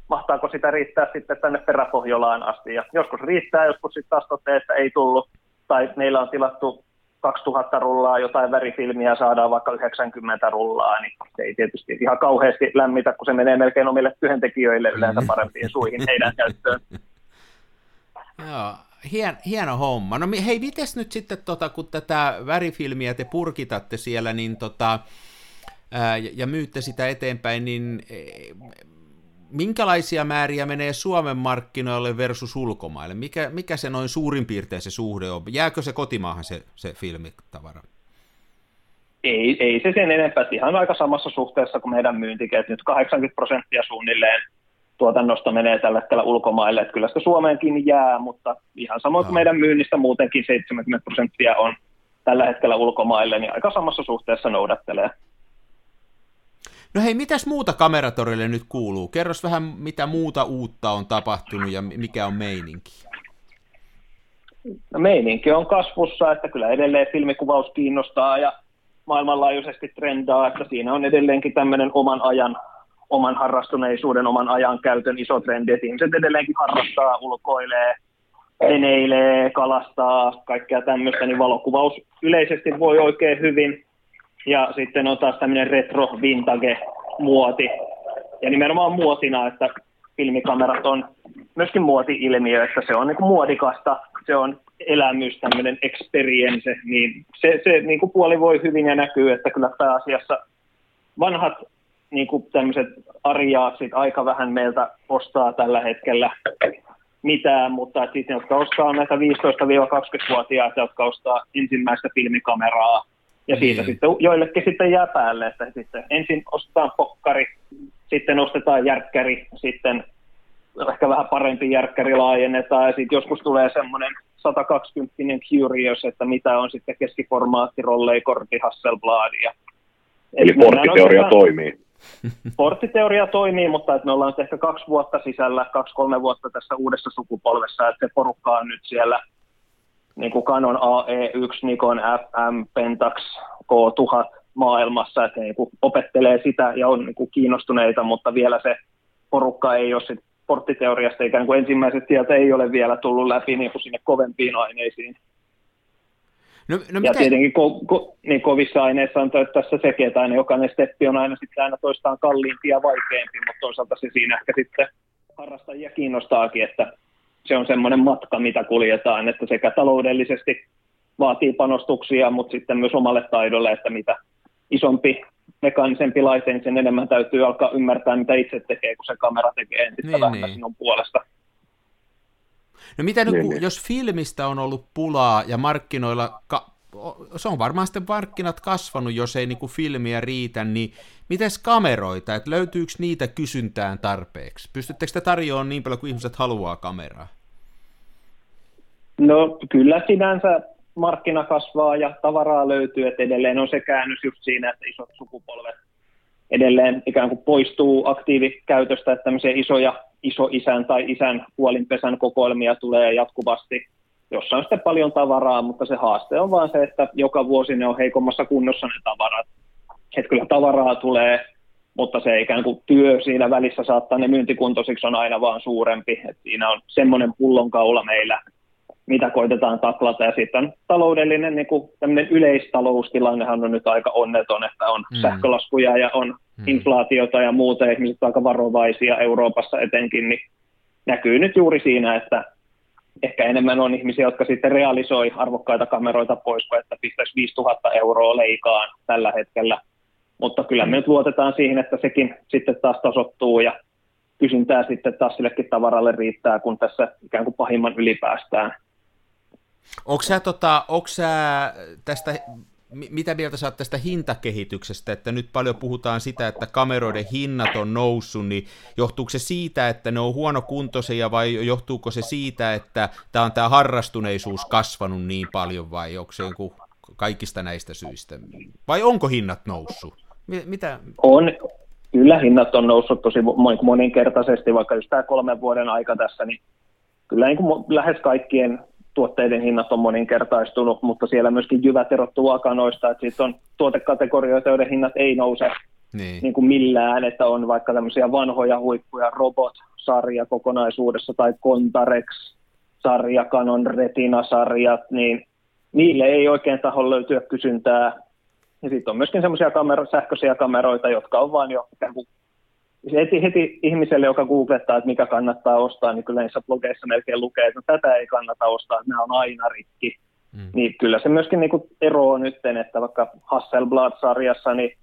mahtaako sitä riittää sitten tänne peräpohjolaan asti. Ja joskus riittää, joskus sitten taas toteaa, että ei tullut, tai meillä on tilattu 2000 rullaa jotain värifilmiä saadaan vaikka 90 rullaa, niin se ei tietysti ihan kauheasti lämmitä, kun se menee melkein omille työntekijöille yleensä parempiin suihin heidän käyttöön. Joo, hien, hieno homma. No hei, mites nyt sitten, tota, kun tätä värifilmiä te purkitatte siellä, niin tota, ää, ja, myytte sitä eteenpäin, niin e, minkälaisia määriä menee Suomen markkinoille versus ulkomaille? Mikä, mikä se noin suurin piirtein se suhde on? Jääkö se kotimaahan se, se filmitavara? Ei, ei se sen enempää. Ihan aika samassa suhteessa kuin meidän myyntiket. Nyt 80 prosenttia suunnilleen tuotannosta menee tällä hetkellä ulkomaille. Että kyllä sitä Suomeenkin jää, mutta ihan samoin kuin meidän myynnistä muutenkin 70 prosenttia on tällä hetkellä ulkomaille, niin aika samassa suhteessa noudattelee. No hei, mitäs muuta kameratorille nyt kuuluu? Kerros vähän, mitä muuta uutta on tapahtunut ja mikä on meininki? No meininki on kasvussa, että kyllä edelleen filmikuvaus kiinnostaa ja maailmanlaajuisesti trendaa, että siinä on edelleenkin tämmöinen oman ajan, oman harrastuneisuuden, oman ajan käytön iso trendi, että ihmiset edelleenkin harrastaa, ulkoilee, veneilee, kalastaa, kaikkea tämmöistä, niin valokuvaus yleisesti voi oikein hyvin. Ja sitten on taas tämmöinen retro vintage muoti. Ja nimenomaan muotina, että filmikamerat on myöskin muoti-ilmiö, että se on niin muodikasta, se on elämys, tämmöinen experience, niin se, se niin kuin puoli voi hyvin ja näkyy, että kyllä pääasiassa vanhat niin kuin tämmöiset arjaaksit aika vähän meiltä ostaa tällä hetkellä mitään, että sitten jotka ostaa näitä 15-20-vuotiaita, jotka ostaa ensimmäistä filmikameraa, ja siitä mm. sitten joillekin sitten jää päälle, että sitten ensin ostetaan pokkari, sitten ostetaan järkkäri, sitten ehkä vähän parempi järkkäri laajennetaan, ja sitten joskus tulee semmoinen 120 Curious, että mitä on sitten keskiformaatti, rolleikortti, Hasselblad. Ja, Eli porttiteoria toimii. Porttiteoria toimii, mutta että me ollaan ehkä kaksi vuotta sisällä, kaksi-kolme vuotta tässä uudessa sukupolvessa, että se porukka on nyt siellä niin kuin Canon AE1, Nikon FM, Pentax, K1000 maailmassa, että he niin kuin opettelee sitä ja on niin kuin kiinnostuneita, mutta vielä se porukka ei ole sit porttiteoriasta ikään kuin ensimmäiset sieltä ei ole vielä tullut läpi niin kuin sinne kovempiin aineisiin. No, no ja tietenkin ko, ko, niin kovissa aineissa on tässä sekin, että aina jokainen steppi on aina sitten aina toistaan kalliimpi ja vaikeampi, mutta toisaalta se siinä ehkä sitten harrastajia kiinnostaakin, että se on semmoinen matka, mitä kuljetaan, että sekä taloudellisesti vaatii panostuksia, mutta sitten myös omalle taidolle, että mitä isompi mekaanisempi laite, niin sen enemmän täytyy alkaa ymmärtää, mitä itse tekee, kun se kamera tekee entistä niin, vähemmän niin. sinun puolesta. No mitä nyt, niin, jos filmistä on ollut pulaa ja markkinoilla, ka- se on varmaan sitten markkinat kasvanut, jos ei niinku filmiä riitä, niin miten kameroita, että löytyykö niitä kysyntään tarpeeksi? Pystyttekö te tarjoamaan niin paljon kuin ihmiset haluaa kameraa? No kyllä sinänsä markkina kasvaa ja tavaraa löytyy, että edelleen on se käännös just siinä, että isot sukupolvet edelleen ikään kuin poistuu aktiivikäytöstä, että tämmöisiä isoja isoisän tai isän kuolinpesän kokoelmia tulee jatkuvasti, jossa on sitten paljon tavaraa, mutta se haaste on vaan se, että joka vuosi ne on heikommassa kunnossa ne tavarat. Että kyllä tavaraa tulee, mutta se ikään kuin työ siinä välissä saattaa ne myyntikuntoisiksi on aina vaan suurempi. Et siinä on semmoinen pullonkaula meillä, mitä koitetaan taklata. Ja sitten taloudellinen niin kuin yleistaloustilannehan on nyt aika onneton, että on mm. sähkölaskuja ja on mm. inflaatiota ja muuta, ja ihmiset aika varovaisia Euroopassa etenkin, niin näkyy nyt juuri siinä, että ehkä enemmän on ihmisiä, jotka sitten realisoi arvokkaita kameroita pois, kun että pistäisi 5000 euroa leikaan tällä hetkellä. Mutta kyllä me nyt luotetaan siihen, että sekin sitten taas tasottuu ja kysyntää sitten taas sillekin tavaralle riittää, kun tässä ikään kuin pahimman ylipäästään. Onko sä, tota, onko sä tästä, mitä mieltä sä tästä hintakehityksestä, että nyt paljon puhutaan sitä, että kameroiden hinnat on noussut, niin johtuuko se siitä, että ne on huonokuntoisia vai johtuuko se siitä, että tämä on tämä harrastuneisuus kasvanut niin paljon vai onko se joku kaikista näistä syistä? Vai onko hinnat noussut? Mitä? On, kyllä hinnat on noussut tosi moninkertaisesti, vaikka just tämä kolmen vuoden aika tässä, niin kyllä niin kuin lähes kaikkien tuotteiden hinnat on moninkertaistunut, mutta siellä myöskin jyvät erottuu akanoista, että siitä on tuotekategorioita, joiden hinnat ei nouse niin. Niin kuin millään, että on vaikka tämmöisiä vanhoja huippuja, Robot-sarja kokonaisuudessa tai Contarex-sarja, Canon Retina-sarjat, niin niille ei oikein taho löytyä kysyntää. Ja sitten on myöskin semmoisia kamero- sähköisiä kameroita, jotka on vain jo heti, heti ihmiselle, joka googlettaa, että mikä kannattaa ostaa, niin kyllä niissä blogeissa melkein lukee, että no, tätä ei kannata ostaa, että nämä on aina rikki. Mm. Niin kyllä se myöskin niin kuin eroaa nyt, että vaikka Hasselblad-sarjassa niin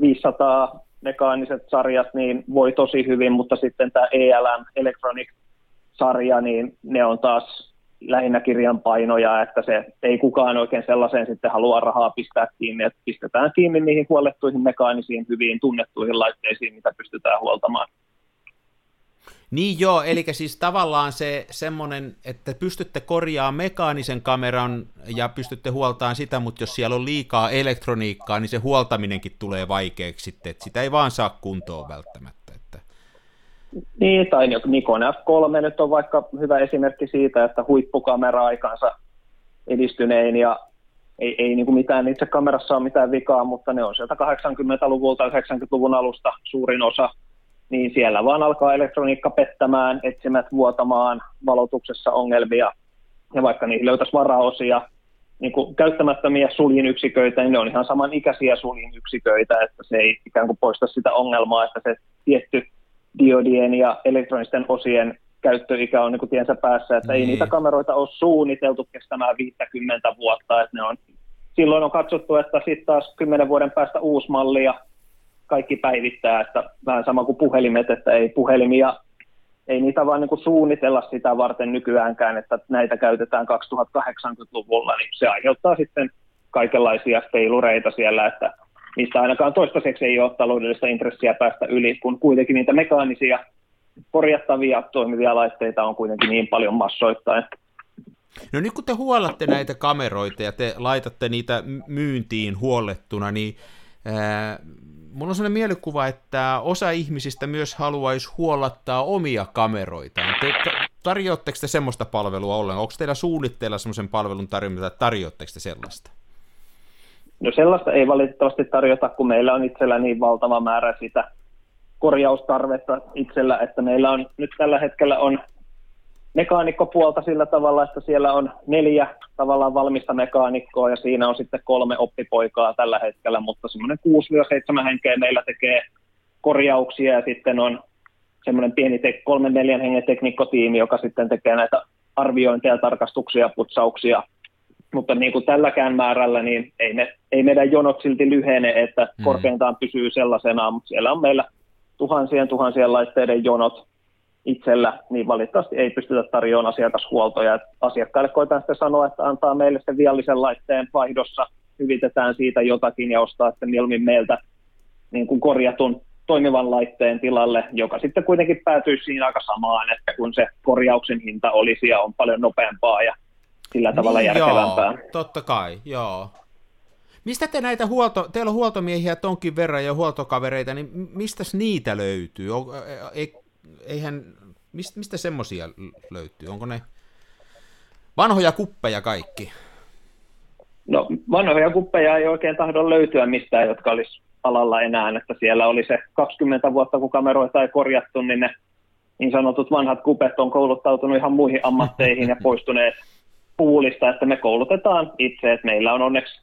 500 mekaaniset sarjat niin voi tosi hyvin, mutta sitten tämä ELM Electronic-sarja, niin ne on taas lähinnä kirjanpainoja, että se ei kukaan oikein sellaiseen sitten halua rahaa pistää kiinni, että pistetään kiinni niihin huolettuihin mekaanisiin hyviin tunnettuihin laitteisiin, mitä pystytään huoltamaan. Niin joo, eli siis tavallaan se semmoinen, että pystytte korjaamaan mekaanisen kameran ja pystytte huoltamaan sitä, mutta jos siellä on liikaa elektroniikkaa, niin se huoltaminenkin tulee vaikeaksi sitten, että sitä ei vaan saa kuntoon välttämättä. Niin, tai Nikon F3 nyt on vaikka hyvä esimerkki siitä, että huippukamera aikansa edistynein ja ei, ei niin kuin mitään itse kamerassa ole mitään vikaa, mutta ne on sieltä 80-luvulta, 90-luvun alusta suurin osa. Niin siellä vaan alkaa elektroniikka pettämään, etsimät vuotamaan, valotuksessa ongelmia, ja vaikka niihin löytäisi varaosia, niin kuin käyttämättömiä suljinyksiköitä, niin ne on ihan saman ikäisiä suljinyksiköitä, että se ei ikään kuin poista sitä ongelmaa, että se tietty diodien ja elektronisten osien käyttöikä on niin kuin tiensä päässä, että niin. ei niitä kameroita ole suunniteltu kestämään 50 vuotta, että ne on, silloin on katsottu, että sitten taas 10 vuoden päästä uusi malli ja kaikki päivittää, että vähän sama kuin puhelimet, että ei puhelimia, ei niitä vaan niin kuin suunnitella sitä varten nykyäänkään, että näitä käytetään 2080-luvulla, niin se aiheuttaa sitten kaikenlaisia feilureita siellä, että niistä ainakaan toistaiseksi ei ole taloudellista intressiä päästä yli, kun kuitenkin niitä mekaanisia korjattavia toimivia laitteita on kuitenkin niin paljon massoittain. No nyt kun te huollatte näitä kameroita ja te laitatte niitä myyntiin huollettuna, niin ää, mulla on sellainen mielikuva, että osa ihmisistä myös haluaisi huollattaa omia kameroitaan. Te, tarjoatteko te semmoista palvelua ollenkaan? Onko teillä suunnitteilla semmoisen palvelun tarjomista, tai tarjoatteko te sellaista? No sellaista ei valitettavasti tarjota, kun meillä on itsellä niin valtava määrä sitä korjaustarvetta itsellä, että meillä on nyt tällä hetkellä on mekaanikkopuolta sillä tavalla, että siellä on neljä tavallaan valmista mekaanikkoa ja siinä on sitten kolme oppipoikaa tällä hetkellä, mutta semmoinen 6-7 henkeä meillä tekee korjauksia ja sitten on semmoinen pieni te- kolmen neljän hengen teknikkotiimi, joka sitten tekee näitä arviointeja, tarkastuksia, putsauksia. Mutta niin kuin tälläkään määrällä, niin ei, me, ei meidän jonot silti lyhene, että mm. korkeintaan pysyy sellaisena, mutta siellä on meillä tuhansien tuhansien laitteiden jonot, itsellä, niin valitettavasti ei pystytä tarjoamaan asiakashuoltoja. Asiakkaille koetaan sitten sanoa, että antaa meille sen viallisen laitteen vaihdossa, hyvitetään siitä jotakin ja ostaa sitten mieluummin meiltä niin kuin korjatun toimivan laitteen tilalle, joka sitten kuitenkin päätyy siinä aika samaan, että kun se korjauksen hinta olisi ja on paljon nopeampaa ja sillä tavalla niin, järkevämpää. Joo, totta kai, joo. Mistä te näitä huolto, teillä on huoltomiehiä tonkin verran ja huoltokavereita, niin mistä niitä löytyy? Ei, eihän, mistä, mistä semmoisia löytyy? Onko ne vanhoja kuppeja kaikki? No vanhoja kuppeja ei oikein tahdo löytyä mistään, jotka olisi alalla enää, että siellä oli se 20 vuotta, kun kameroita ei korjattu, niin ne niin sanotut vanhat kupet on kouluttautunut ihan muihin ammatteihin ja poistuneet puulista, että me koulutetaan itse, että meillä on onneksi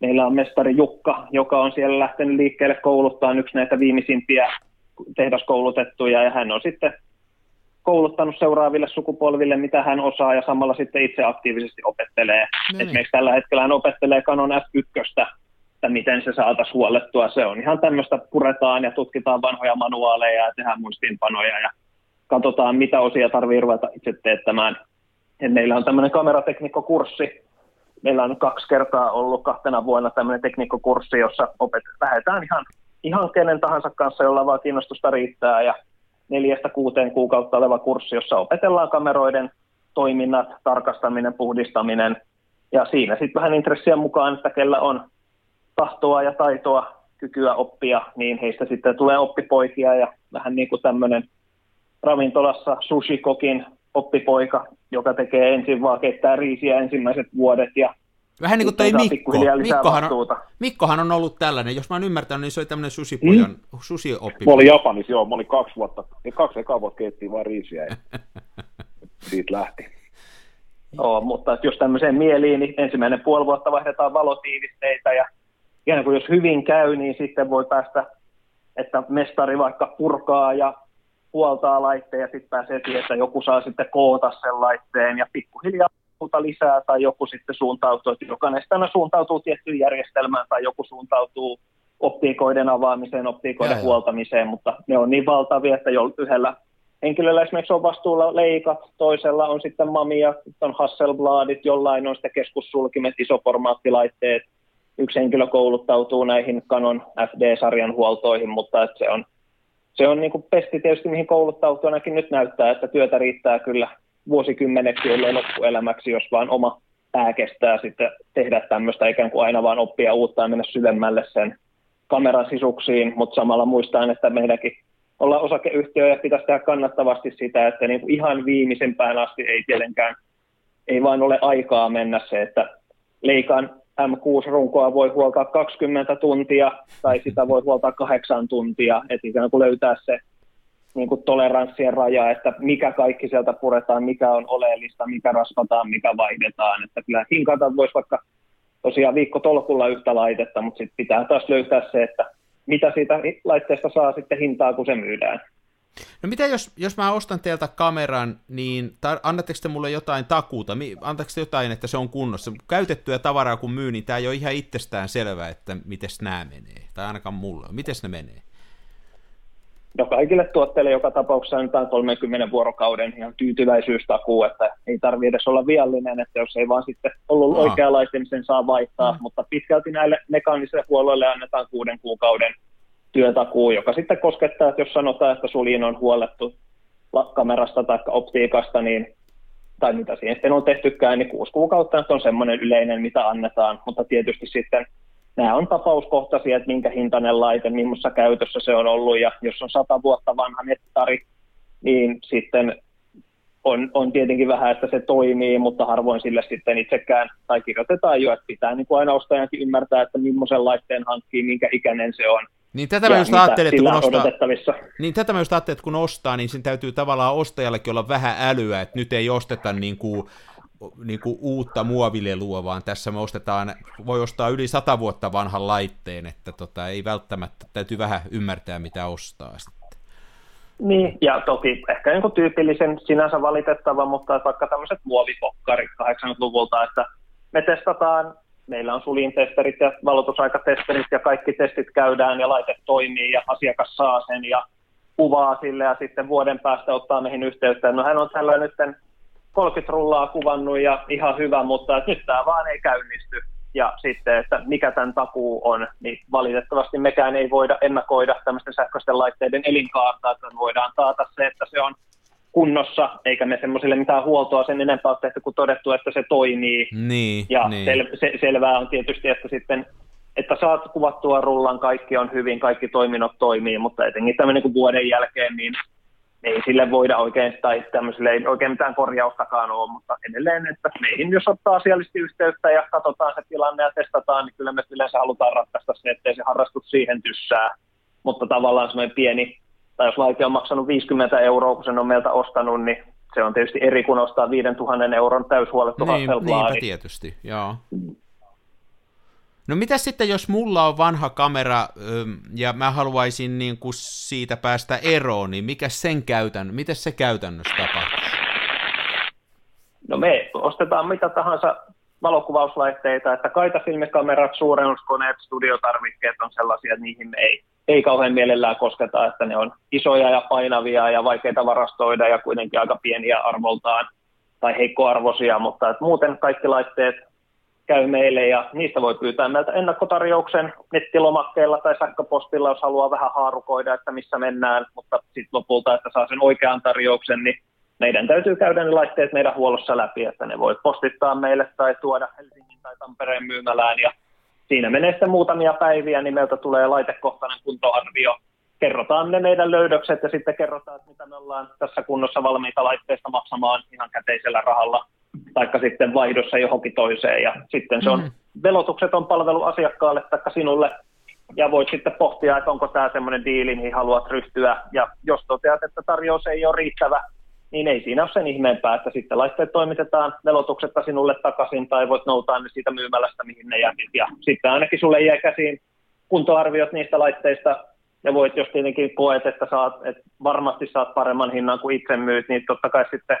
meillä on mestari Jukka, joka on siellä lähtenyt liikkeelle kouluttaa yksi näitä viimeisimpiä tehdaskoulutettuja ja hän on sitten kouluttanut seuraaville sukupolville, mitä hän osaa ja samalla sitten itse aktiivisesti opettelee. No niin. Esimerkiksi tällä hetkellä hän opettelee Canon F1, että miten se saataisiin huollettua. Se on ihan tämmöistä, puretaan ja tutkitaan vanhoja manuaaleja ja tehdään muistiinpanoja ja katsotaan, mitä osia tarvii ruveta itse teettämään. Meillä on tämmöinen kamerateknikkokurssi. Meillä on kaksi kertaa ollut kahtena vuonna tämmöinen teknikkokurssi, jossa opet- lähdetään ihan ihan kenen tahansa kanssa, jolla vaan kiinnostusta riittää ja neljästä kuuteen kuukautta oleva kurssi, jossa opetellaan kameroiden toiminnat, tarkastaminen, puhdistaminen ja siinä sitten vähän intressiä mukaan, että kellä on tahtoa ja taitoa, kykyä oppia, niin heistä sitten tulee oppipoikia ja vähän niin kuin tämmöinen ravintolassa sushikokin oppipoika, joka tekee ensin vaan keittää riisiä ensimmäiset vuodet ja Vähän niin kuin toi Mikko. Mikkohan on, Mikkohan on ollut tällainen, jos mä oon ymmärtänyt, niin se oli tämmöinen susipojan, mm. susioppi. Mä olin Japanissa, joo, mä olin kaksi vuotta, ja kaksi ekaa vuotta keittiin vaan riisiä ja siitä lähti. Joo, mutta jos tämmöiseen mieliin, niin ensimmäinen puoli vuotta vaihdetaan valotiivisteitä ja ihan kuin jos hyvin käy, niin sitten voi päästä, että mestari vaikka purkaa ja huoltaa laitteen ja sitten pääsee siihen, että joku saa sitten koota sen laitteen ja pikkuhiljaa muuta lisää tai joku sitten suuntautuu, että jokainen aina suuntautuu tiettyyn järjestelmään tai joku suuntautuu optiikoiden avaamiseen, optiikoiden huoltamiseen, mutta ne on niin valtavia, että jo yhdellä henkilöllä esimerkiksi on vastuulla leikat, toisella on sitten mamia, on Hasselbladit, jollain on sitten keskussulkimet, isoformaattilaitteet, yksi henkilö kouluttautuu näihin Canon FD-sarjan huoltoihin, mutta että se on, se on niin kuin pesti tietysti, mihin kouluttautuu. Ainakin nyt näyttää, että työtä riittää kyllä vuosikymmeneksi, ellei loppuelämäksi, jos vaan oma pää kestää sitten tehdä tämmöistä ikään kuin aina vaan oppia uutta ja mennä syvemmälle sen kameran sisuksiin, mutta samalla muistaan, että meidänkin olla osakeyhtiö ja pitäisi tehdä kannattavasti sitä, että niin kuin ihan viimeisempään asti ei tietenkään, ei vaan ole aikaa mennä se, että leikan M6-runkoa voi huoltaa 20 tuntia tai sitä voi huoltaa 8 tuntia, että ikään kuin löytää se niin kuin toleranssien raja, että mikä kaikki sieltä puretaan, mikä on oleellista, mikä rasvataan, mikä vaihdetaan. Että kyllä hinkata voisi vaikka tosiaan viikko tolkulla yhtä laitetta, mutta sitten pitää taas löytää se, että mitä siitä laitteesta saa sitten hintaa, kun se myydään. No mitä jos, jos mä ostan teiltä kameran, niin tar- annatteko te mulle jotain takuuta? Antaako te jotain, että se on kunnossa? Käytettyä tavaraa kun myy, niin tämä ei ole ihan itsestään selvää, että miten nämä menee. Tai ainakaan mulle. Miten ne menee? No kaikille tuotteille joka tapauksessa annetaan 30 vuorokauden ihan tyytyväisyystakuu, että ei tarvitse edes olla viallinen, että jos ei vaan sitten ollut Aha. oikea laite, niin sen saa vaihtaa, mm. mutta pitkälti näille mekaanisille huolloille annetaan kuuden kuukauden työtakuu, joka sitten koskettaa, että jos sanotaan, että sulin on huolettu kamerasta tai optiikasta, niin tai mitä siihen sitten on tehtykään, niin kuusi kuukautta on semmoinen yleinen, mitä annetaan, mutta tietysti sitten nämä on tapauskohtaisia, että minkä hintainen laite, millaisessa käytössä se on ollut, ja jos on sata vuotta vanha nettari, niin sitten on, on tietenkin vähän, että se toimii, mutta harvoin sille sitten itsekään, tai kirjoitetaan jo, että pitää niin kuin aina ostajankin ymmärtää, että millaisen laitteen hankkii, minkä ikäinen se on. Niin tätä mä just ajattelin, että kun ostaa, niin tätä mä just ajattelin, että kun ostaa, niin sen täytyy tavallaan ostajallekin olla vähän älyä, että nyt ei osteta niin kuin niin kuin uutta muovilelua, vaan tässä me ostetaan, voi ostaa yli sata vuotta vanhan laitteen, että tota, ei välttämättä, täytyy vähän ymmärtää, mitä ostaa sitten. Niin, ja toki ehkä niin tyypillisen sinänsä valitettava, mutta vaikka tämmöiset muovipokkarit 80-luvulta, että me testataan, meillä on suliintesterit ja valotusaikatesterit ja kaikki testit käydään ja laite toimii ja asiakas saa sen ja kuvaa sille ja sitten vuoden päästä ottaa meihin yhteyttä. No hän on tällä nyt 30 rullaa kuvannut ja ihan hyvä, mutta nyt tämä vaan ei käynnisty. Ja sitten, että mikä tämän takuu on, niin valitettavasti mekään ei voida ennakoida tämmöisten sähköisten laitteiden elinkaarta, että voidaan taata se, että se on kunnossa, eikä me semmoisille mitään huoltoa sen enempää ole tehty kuin todettu, että se toimii. Niin, ja niin. Sel- se- selvää on tietysti, että sitten että saat kuvattua rullan, kaikki on hyvin, kaikki toiminnot toimii, mutta etenkin tämmöinen kuin vuoden jälkeen, niin ei sille voida oikein, tai tämmöiselle ei oikein mitään korjaustakaan ole, mutta edelleen, että meihin jos ottaa asiallisesti yhteyttä ja katsotaan se tilanne ja testataan, niin kyllä me yleensä halutaan ratkaista se, ettei se harrastus siihen tyssää. Mutta tavallaan semmoinen pieni, tai jos laite on maksanut 50 euroa, kun sen on meiltä ostanut, niin se on tietysti eri kuin ostaa 5000 euron täyshuolettu niin, Niinpä tietysti, joo. No mitä sitten, jos mulla on vanha kamera ja mä haluaisin niin kuin siitä päästä eroon, niin mikä sen käytän, miten se käytännössä tapahtuu? No me ostetaan mitä tahansa valokuvauslaitteita, että kaitafilmikamerat, suurennuskoneet, studiotarvikkeet on sellaisia, että niihin me ei, ei kauhean mielellään kosketa, että ne on isoja ja painavia ja vaikeita varastoida ja kuitenkin aika pieniä arvoltaan tai heikkoarvoisia, mutta että muuten kaikki laitteet käy meille ja niistä voi pyytää meiltä ennakkotarjouksen nettilomakkeella tai sähköpostilla, jos haluaa vähän haarukoida, että missä mennään, mutta sitten lopulta, että saa sen oikean tarjouksen, niin meidän täytyy käydä ne laitteet meidän huollossa läpi, että ne voi postittaa meille tai tuoda Helsingin tai Tampereen myymälään ja siinä menee sitten muutamia päiviä, niin meiltä tulee laitekohtainen kuntoarvio, kerrotaan ne meidän löydökset ja sitten kerrotaan, että mitä me ollaan tässä kunnossa valmiita laitteista maksamaan ihan käteisellä rahalla taikka sitten vaihdossa johonkin toiseen. Ja sitten se on, mm. velotukset on palvelu asiakkaalle tai sinulle, ja voit sitten pohtia, että onko tämä semmoinen diili, mihin haluat ryhtyä. Ja jos toteat, että tarjous ei ole riittävä, niin ei siinä ole sen ihmeempää, että sitten laitteet toimitetaan velotuksetta sinulle takaisin, tai voit noutaa ne siitä myymälästä, mihin ne jätit. Ja sitten ainakin sulle jää käsiin kuntoarviot niistä laitteista, ja voit, jos tietenkin koet, että, saat, että varmasti saat paremman hinnan kuin itse myyt, niin totta kai sitten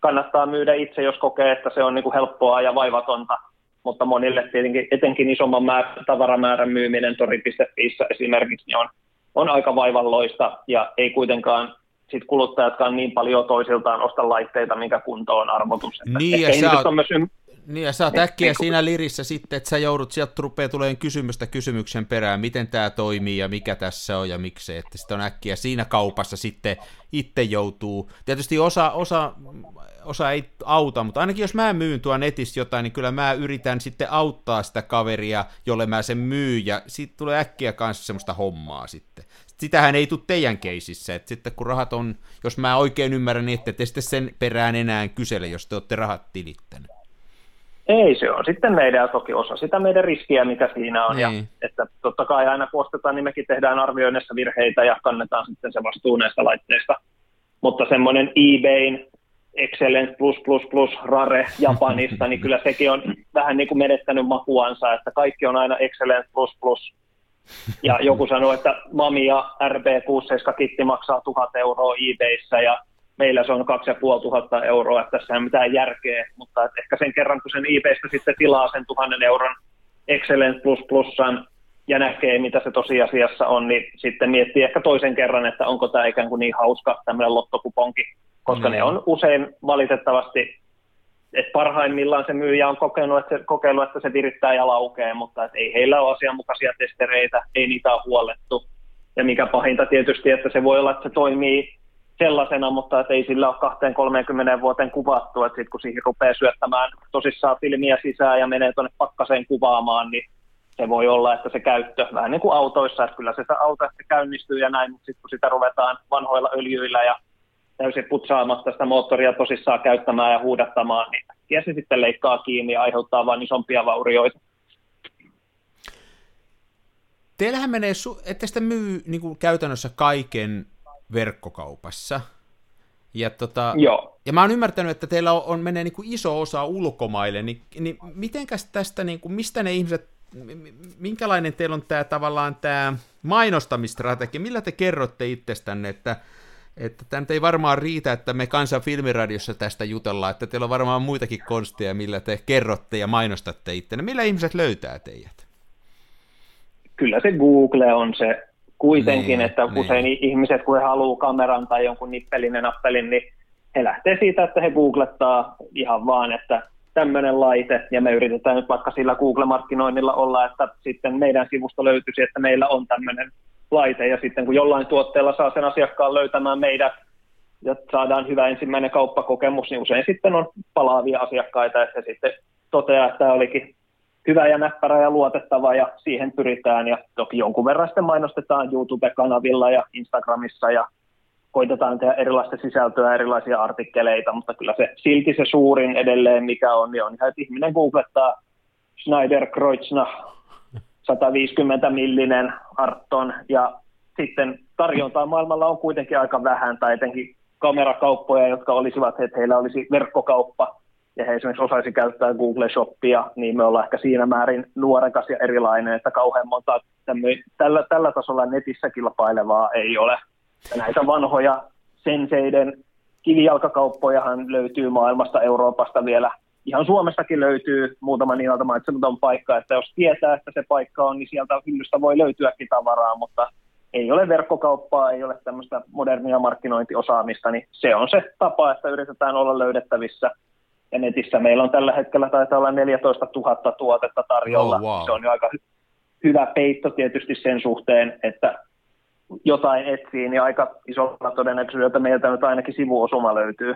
kannattaa myydä itse, jos kokee, että se on niin kuin helppoa ja vaivatonta mutta monille tietenkin etenkin isomman määr, tavaramäärän myyminen tori.fiissä esimerkiksi niin on, on aika vaivalloista ja ei kuitenkaan sit kuluttajatkaan niin paljon toisiltaan osta laitteita, mikä kunto on arvotus. Niin, ja sä oot, on myös ym... niin, ja sä oot äkkiä niin, siinä lirissä sitten, että sä joudut, sieltä rupeaa tulemaan kysymystä kysymyksen perään, miten tämä toimii ja mikä tässä on ja miksei, että sitten on äkkiä siinä kaupassa sitten itse joutuu. Tietysti osa, osa osa ei auta, mutta ainakin jos mä myyn tuon netissä jotain, niin kyllä mä yritän sitten auttaa sitä kaveria, jolle mä sen myyn, ja siitä tulee äkkiä kanssa semmoista hommaa sitten. Sitähän ei tule teidän keisissä, että sitten kun rahat on, jos mä oikein ymmärrän, niin ette te sitten sen perään enää kysele, jos te olette rahat tilittäneet. Ei, se on sitten meidän toki osa sitä meidän riskiä, mikä siinä on. Niin. Ja, että totta kai aina kun ostetaan, niin mekin tehdään arvioinnissa virheitä ja kannetaan sitten se vastuu näistä laitteista. Mutta semmoinen eBayn Excellence plus plus plus rare Japanista, niin kyllä sekin on vähän niin kuin menettänyt makuansa, että kaikki on aina Excellence plus plus. Ja joku sanoi, että Mami ja RB67 kitti maksaa 1000 euroa eBayssä ja meillä se on 2500 euroa, että tässä ei ole mitään järkeä, mutta että ehkä sen kerran, kun sen eBaystä sitten tilaa sen 1000 euron Excellence plus plusan ja näkee, mitä se tosiasiassa on, niin sitten miettii ehkä toisen kerran, että onko tämä ikään kuin niin hauska tämmöinen lottokuponki koska mm. ne on usein valitettavasti, että parhaimmillaan se myyjä on kokenut, että se, kokeillut, että se virittää ja laukee, mutta että ei heillä ole asianmukaisia testereitä, ei niitä ole huollettu. Ja mikä pahinta tietysti, että se voi olla, että se toimii sellaisena, mutta että ei sillä ole 20-30 vuoteen kuvattu, että sitten kun siihen rupeaa syöttämään tosissaan filmiä sisään ja menee tuonne pakkaseen kuvaamaan, niin se voi olla, että se käyttö, vähän niin kuin autoissa, että kyllä se auto että käynnistyy ja näin, mutta sitten kun sitä ruvetaan vanhoilla öljyillä ja täysin putsaamatta sitä moottoria tosissaan käyttämään ja huudattamaan, niin ja se sitten leikkaa kiinni ja aiheuttaa vain isompia vaurioita. Teillähän menee, että sitä myy niin kuin käytännössä kaiken verkkokaupassa. Ja, tota, Joo. ja mä oon ymmärtänyt, että teillä on, on menee niin kuin iso osa ulkomaille, niin, niin mitenkäs tästä, niin kuin, mistä ne ihmiset, minkälainen teillä on tämä tavallaan tämä mainostamistrategia, millä te kerrotte itsestänne, että että tämä ei varmaan riitä, että me Kansan filmiradiossa tästä jutellaan, että teillä on varmaan muitakin konsteja, millä te kerrotte ja mainostatte itse. Millä ihmiset löytää teidät? Kyllä se Google on se kuitenkin, niin, että niin. usein ihmiset, kun he haluaa kameran tai jonkun nippelin ja nappelin, niin he lähtee siitä, että he googlettaa ihan vaan, että tämmöinen laite, ja me yritetään nyt vaikka sillä Google-markkinoinnilla olla, että sitten meidän sivusto löytyisi, että meillä on tämmöinen laite, ja sitten kun jollain tuotteella saa sen asiakkaan löytämään meidät, ja saadaan hyvä ensimmäinen kauppakokemus, niin usein sitten on palaavia asiakkaita, että sitten toteaa, että tämä olikin hyvä ja näppärä ja luotettava, ja siihen pyritään, ja toki jonkun verran sitten mainostetaan YouTube-kanavilla ja Instagramissa, ja koitetaan tehdä erilaista sisältöä, erilaisia artikkeleita, mutta kyllä se silti se suurin edelleen, mikä on, niin on ihan, että ihminen googlettaa Schneider Kreutzna 150 millinen Arton ja sitten tarjontaa maailmalla on kuitenkin aika vähän tai etenkin kamerakauppoja, jotka olisivat, että heillä olisi verkkokauppa ja he esimerkiksi osaisi käyttää Google Shoppia, niin me ollaan ehkä siinä määrin nuorekas ja erilainen, että kauhean monta tällä, tällä tasolla netissä kilpailevaa ei ole. Ja näitä vanhoja senseiden kivijalkakauppojahan löytyy maailmasta, Euroopasta vielä ihan Suomestakin löytyy muutama nimeltä mainitsematon paikka, että jos tietää, että se paikka on, niin sieltä hyllystä voi löytyäkin tavaraa, mutta ei ole verkkokauppaa, ei ole tämmöistä modernia markkinointiosaamista, niin se on se tapa, että yritetään olla löydettävissä. Ja netissä meillä on tällä hetkellä taitaa olla 14 000 tuotetta tarjolla. Oh, wow. Se on jo aika hy- hyvä peitto tietysti sen suhteen, että jotain etsii, niin aika isolla todennäköisyydellä meiltä nyt ainakin sivuosuma löytyy.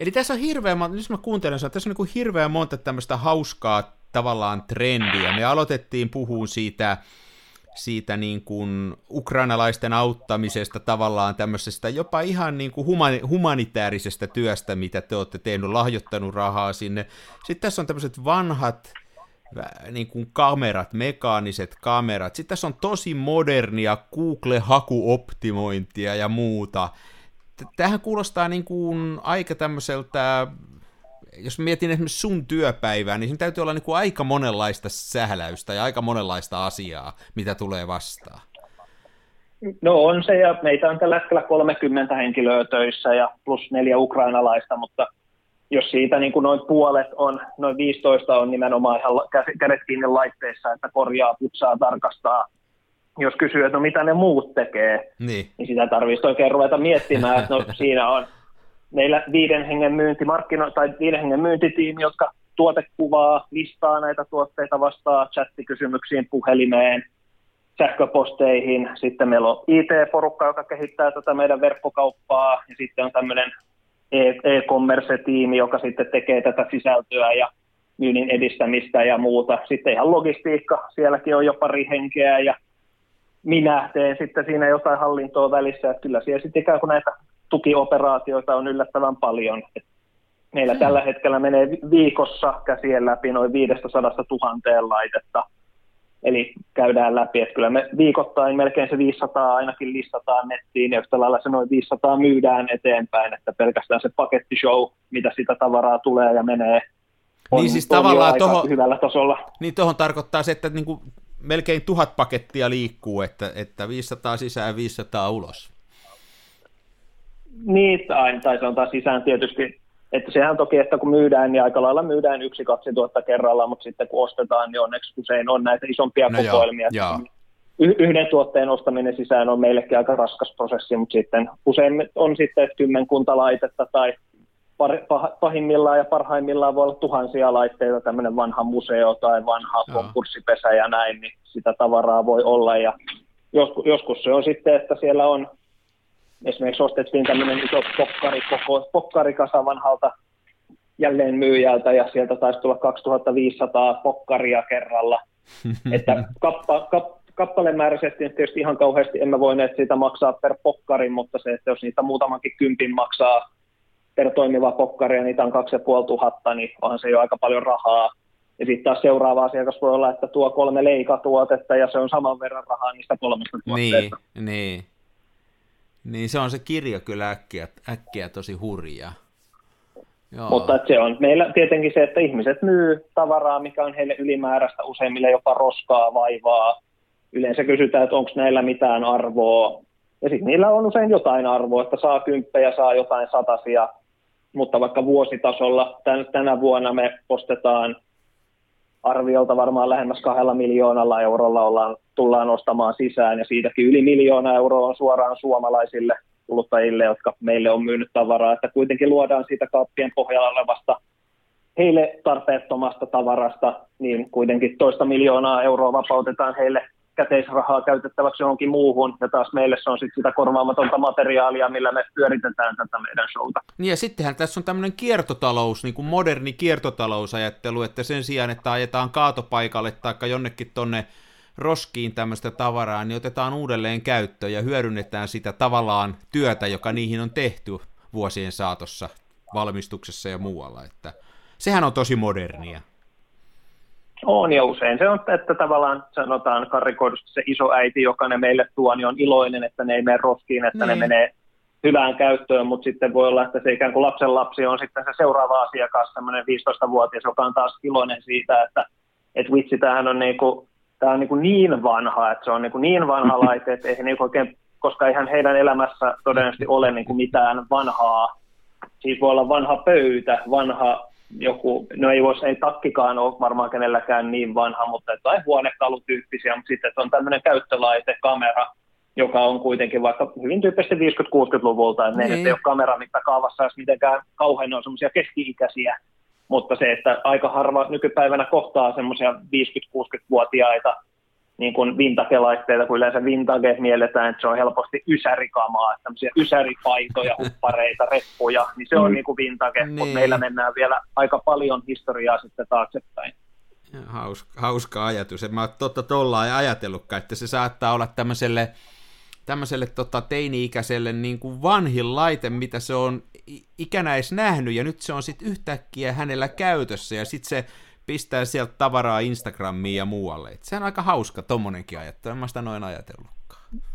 Eli tässä on hirveän, jos mä kuuntelen että tässä on niin hirveän monta tämmöistä hauskaa tavallaan trendiä. Me aloitettiin puhumaan siitä, siitä niin kuin ukrainalaisten auttamisesta tavallaan tämmöisestä jopa ihan niin kuin humani- humanitaarisesta työstä, mitä te olette tehnyt, lahjoittanut rahaa sinne. Sitten tässä on tämmöiset vanhat niin kuin kamerat, mekaaniset kamerat. Sitten tässä on tosi modernia Google-hakuoptimointia ja muuta. Tähän kuulostaa niin kuin aika tämmöiseltä, jos mietin esimerkiksi sun työpäivää, niin siinä täytyy olla niin kuin aika monenlaista sähläystä ja aika monenlaista asiaa, mitä tulee vastaan. No on se, ja meitä on tällä hetkellä 30 henkilöä töissä ja plus neljä ukrainalaista, mutta jos siitä niin kuin noin puolet on, noin 15 on nimenomaan ihan kädet kiinni laitteissa, että korjaa, putsaa, tarkastaa. Jos kysyy, että no mitä ne muut tekee, niin, niin sitä tarvitsisi oikein ruveta miettimään, että no siinä on meillä viiden hengen myynti, markkino- tai viiden hengen myyntitiimi, jotka tuotekuvaa, listaa näitä tuotteita, vastaa chattikysymyksiin, puhelimeen, sähköposteihin. Sitten meillä on IT-porukka, joka kehittää tätä meidän verkkokauppaa, ja sitten on tämmöinen e- e-commerce-tiimi, joka sitten tekee tätä sisältöä ja myynnin edistämistä ja muuta. Sitten ihan logistiikka, sielläkin on jo pari henkeä ja minä teen sitten siinä jotain hallintoa välissä, että kyllä siellä sitten ikään kuin näitä tukioperaatioita on yllättävän paljon. Et meillä hmm. tällä hetkellä menee viikossa käsien läpi noin 500 000 laitetta, eli käydään läpi, että kyllä me viikoittain melkein se 500 ainakin listataan nettiin, ja yhtä lailla se noin 500 myydään eteenpäin, että pelkästään se pakettishow, mitä sitä tavaraa tulee ja menee, on, niin siis tavallaan toho, hyvällä tasolla. Niin tuohon tarkoittaa se, että niinku melkein tuhat pakettia liikkuu, että, että 500 sisään ja 500 ulos. Niin, tai, tai se on taas sisään tietysti, että sehän toki, että kun myydään, niin aika lailla myydään yksi, kaksi tuotta kerralla, mutta sitten kun ostetaan, niin onneksi usein on näitä isompia no kokoelmia. Joo, joo. yhden tuotteen ostaminen sisään on meillekin aika raskas prosessi, mutta sitten usein on sitten kymmenkunta laitetta tai pahimmillaan ja parhaimmillaan voi olla tuhansia laitteita, tämmöinen vanha museo tai vanha Joo. konkurssipesä ja näin, niin sitä tavaraa voi olla. Ja joskus, joskus se on sitten, että siellä on, esimerkiksi ostettiin tämmöinen iso pokkari, koko, pokkarikasa vanhalta jälleen myyjältä ja sieltä taisi tulla 2500 pokkaria kerralla. että kappa, kap, kappalemääräisesti tietysti ihan kauheasti emme voineet siitä maksaa per pokkari, mutta se, että jos niitä muutamankin kympin maksaa per toimiva pokkari ja niitä on 2500, niin onhan se jo aika paljon rahaa. Ja sitten taas seuraava asiakas voi olla, että tuo kolme leikatuotetta ja se on saman verran rahaa niistä kolmesta tuotteesta. Niin, niin. Niin se on se kirja kyllä äkkiä, äkkiä tosi hurja. Joo. Mutta se on meillä tietenkin se, että ihmiset myy tavaraa, mikä on heille ylimääräistä, useimmille jopa roskaa, vaivaa. Yleensä kysytään, että onko näillä mitään arvoa. Ja sitten niillä on usein jotain arvoa, että saa kymppejä, saa jotain satasia, mutta vaikka vuositasolla tän, tänä vuonna me ostetaan arviolta varmaan lähemmäs kahdella miljoonalla eurolla ollaan, tullaan ostamaan sisään, ja siitäkin yli miljoona euroa on suoraan suomalaisille kuluttajille, jotka meille on myynyt tavaraa, että kuitenkin luodaan siitä kaappien pohjalla olevasta heille tarpeettomasta tavarasta, niin kuitenkin toista miljoonaa euroa vapautetaan heille käteisrahaa käytettäväksi johonkin muuhun, ja taas meille se on sitten sitä korvaamatonta materiaalia, millä me pyöritetään tätä meidän showta. Niin ja sittenhän tässä on tämmöinen kiertotalous, niin kuin moderni kiertotalousajattelu, että sen sijaan, että ajetaan kaatopaikalle tai jonnekin tonne roskiin tämmöistä tavaraa, niin otetaan uudelleen käyttöön ja hyödynnetään sitä tavallaan työtä, joka niihin on tehty vuosien saatossa valmistuksessa ja muualla, että sehän on tosi modernia. On ja usein se on, että tavallaan sanotaan karikoidusti se iso äiti, joka ne meille tuo, niin on iloinen, että ne ei mene roskiin, että niin. ne menee hyvään käyttöön, mutta sitten voi olla, että se ikään kuin lapsen lapsi on sitten se seuraava asiakas, semmoinen 15-vuotias, joka on taas iloinen siitä, että, että vitsi, tämähän on, niin, kuin, tämä on niin, kuin niin vanha, että se on niin, kuin niin vanha laite, että ei niin oikein, koska eihän heidän elämässä todennäköisesti ole niin kuin mitään vanhaa, siis voi olla vanha pöytä, vanha joku, no ei voisi, ei takkikaan ole varmaan kenelläkään niin vanha, mutta jotain huonekalutyyppisiä, mutta sitten on tämmöinen käyttölaite, kamera, joka on kuitenkin vaikka hyvin tyyppisesti 50-60-luvulta, että niin. ne ei ole kameramittakaavassa edes mitenkään kauhean, on semmoisia keski-ikäisiä, mutta se, että aika harva nykypäivänä kohtaa semmoisia 50-60-vuotiaita niin kuin vintage-laitteita, kun yleensä vintage mielletään, että se on helposti ysärikamaa, että tämmöisiä ysäripaitoja, huppareita, reppuja, niin se on mm. niin kuin vintage, niin. mutta meillä mennään vielä aika paljon historiaa sitten taaksepäin. Hauska, hauska ajatus. En mä ole totta tollaan ajatellutkaan, että se saattaa olla tämmöiselle, tämmöiselle tota, teini-ikäiselle niin kuin vanhin laite, mitä se on ikänä edes nähnyt, ja nyt se on sitten yhtäkkiä hänellä käytössä, ja sitten se pistää sieltä tavaraa Instagramiin ja muualle. Et se on aika hauska tommonenkin ajattelu, en mä sitä noin ajatellutkaan.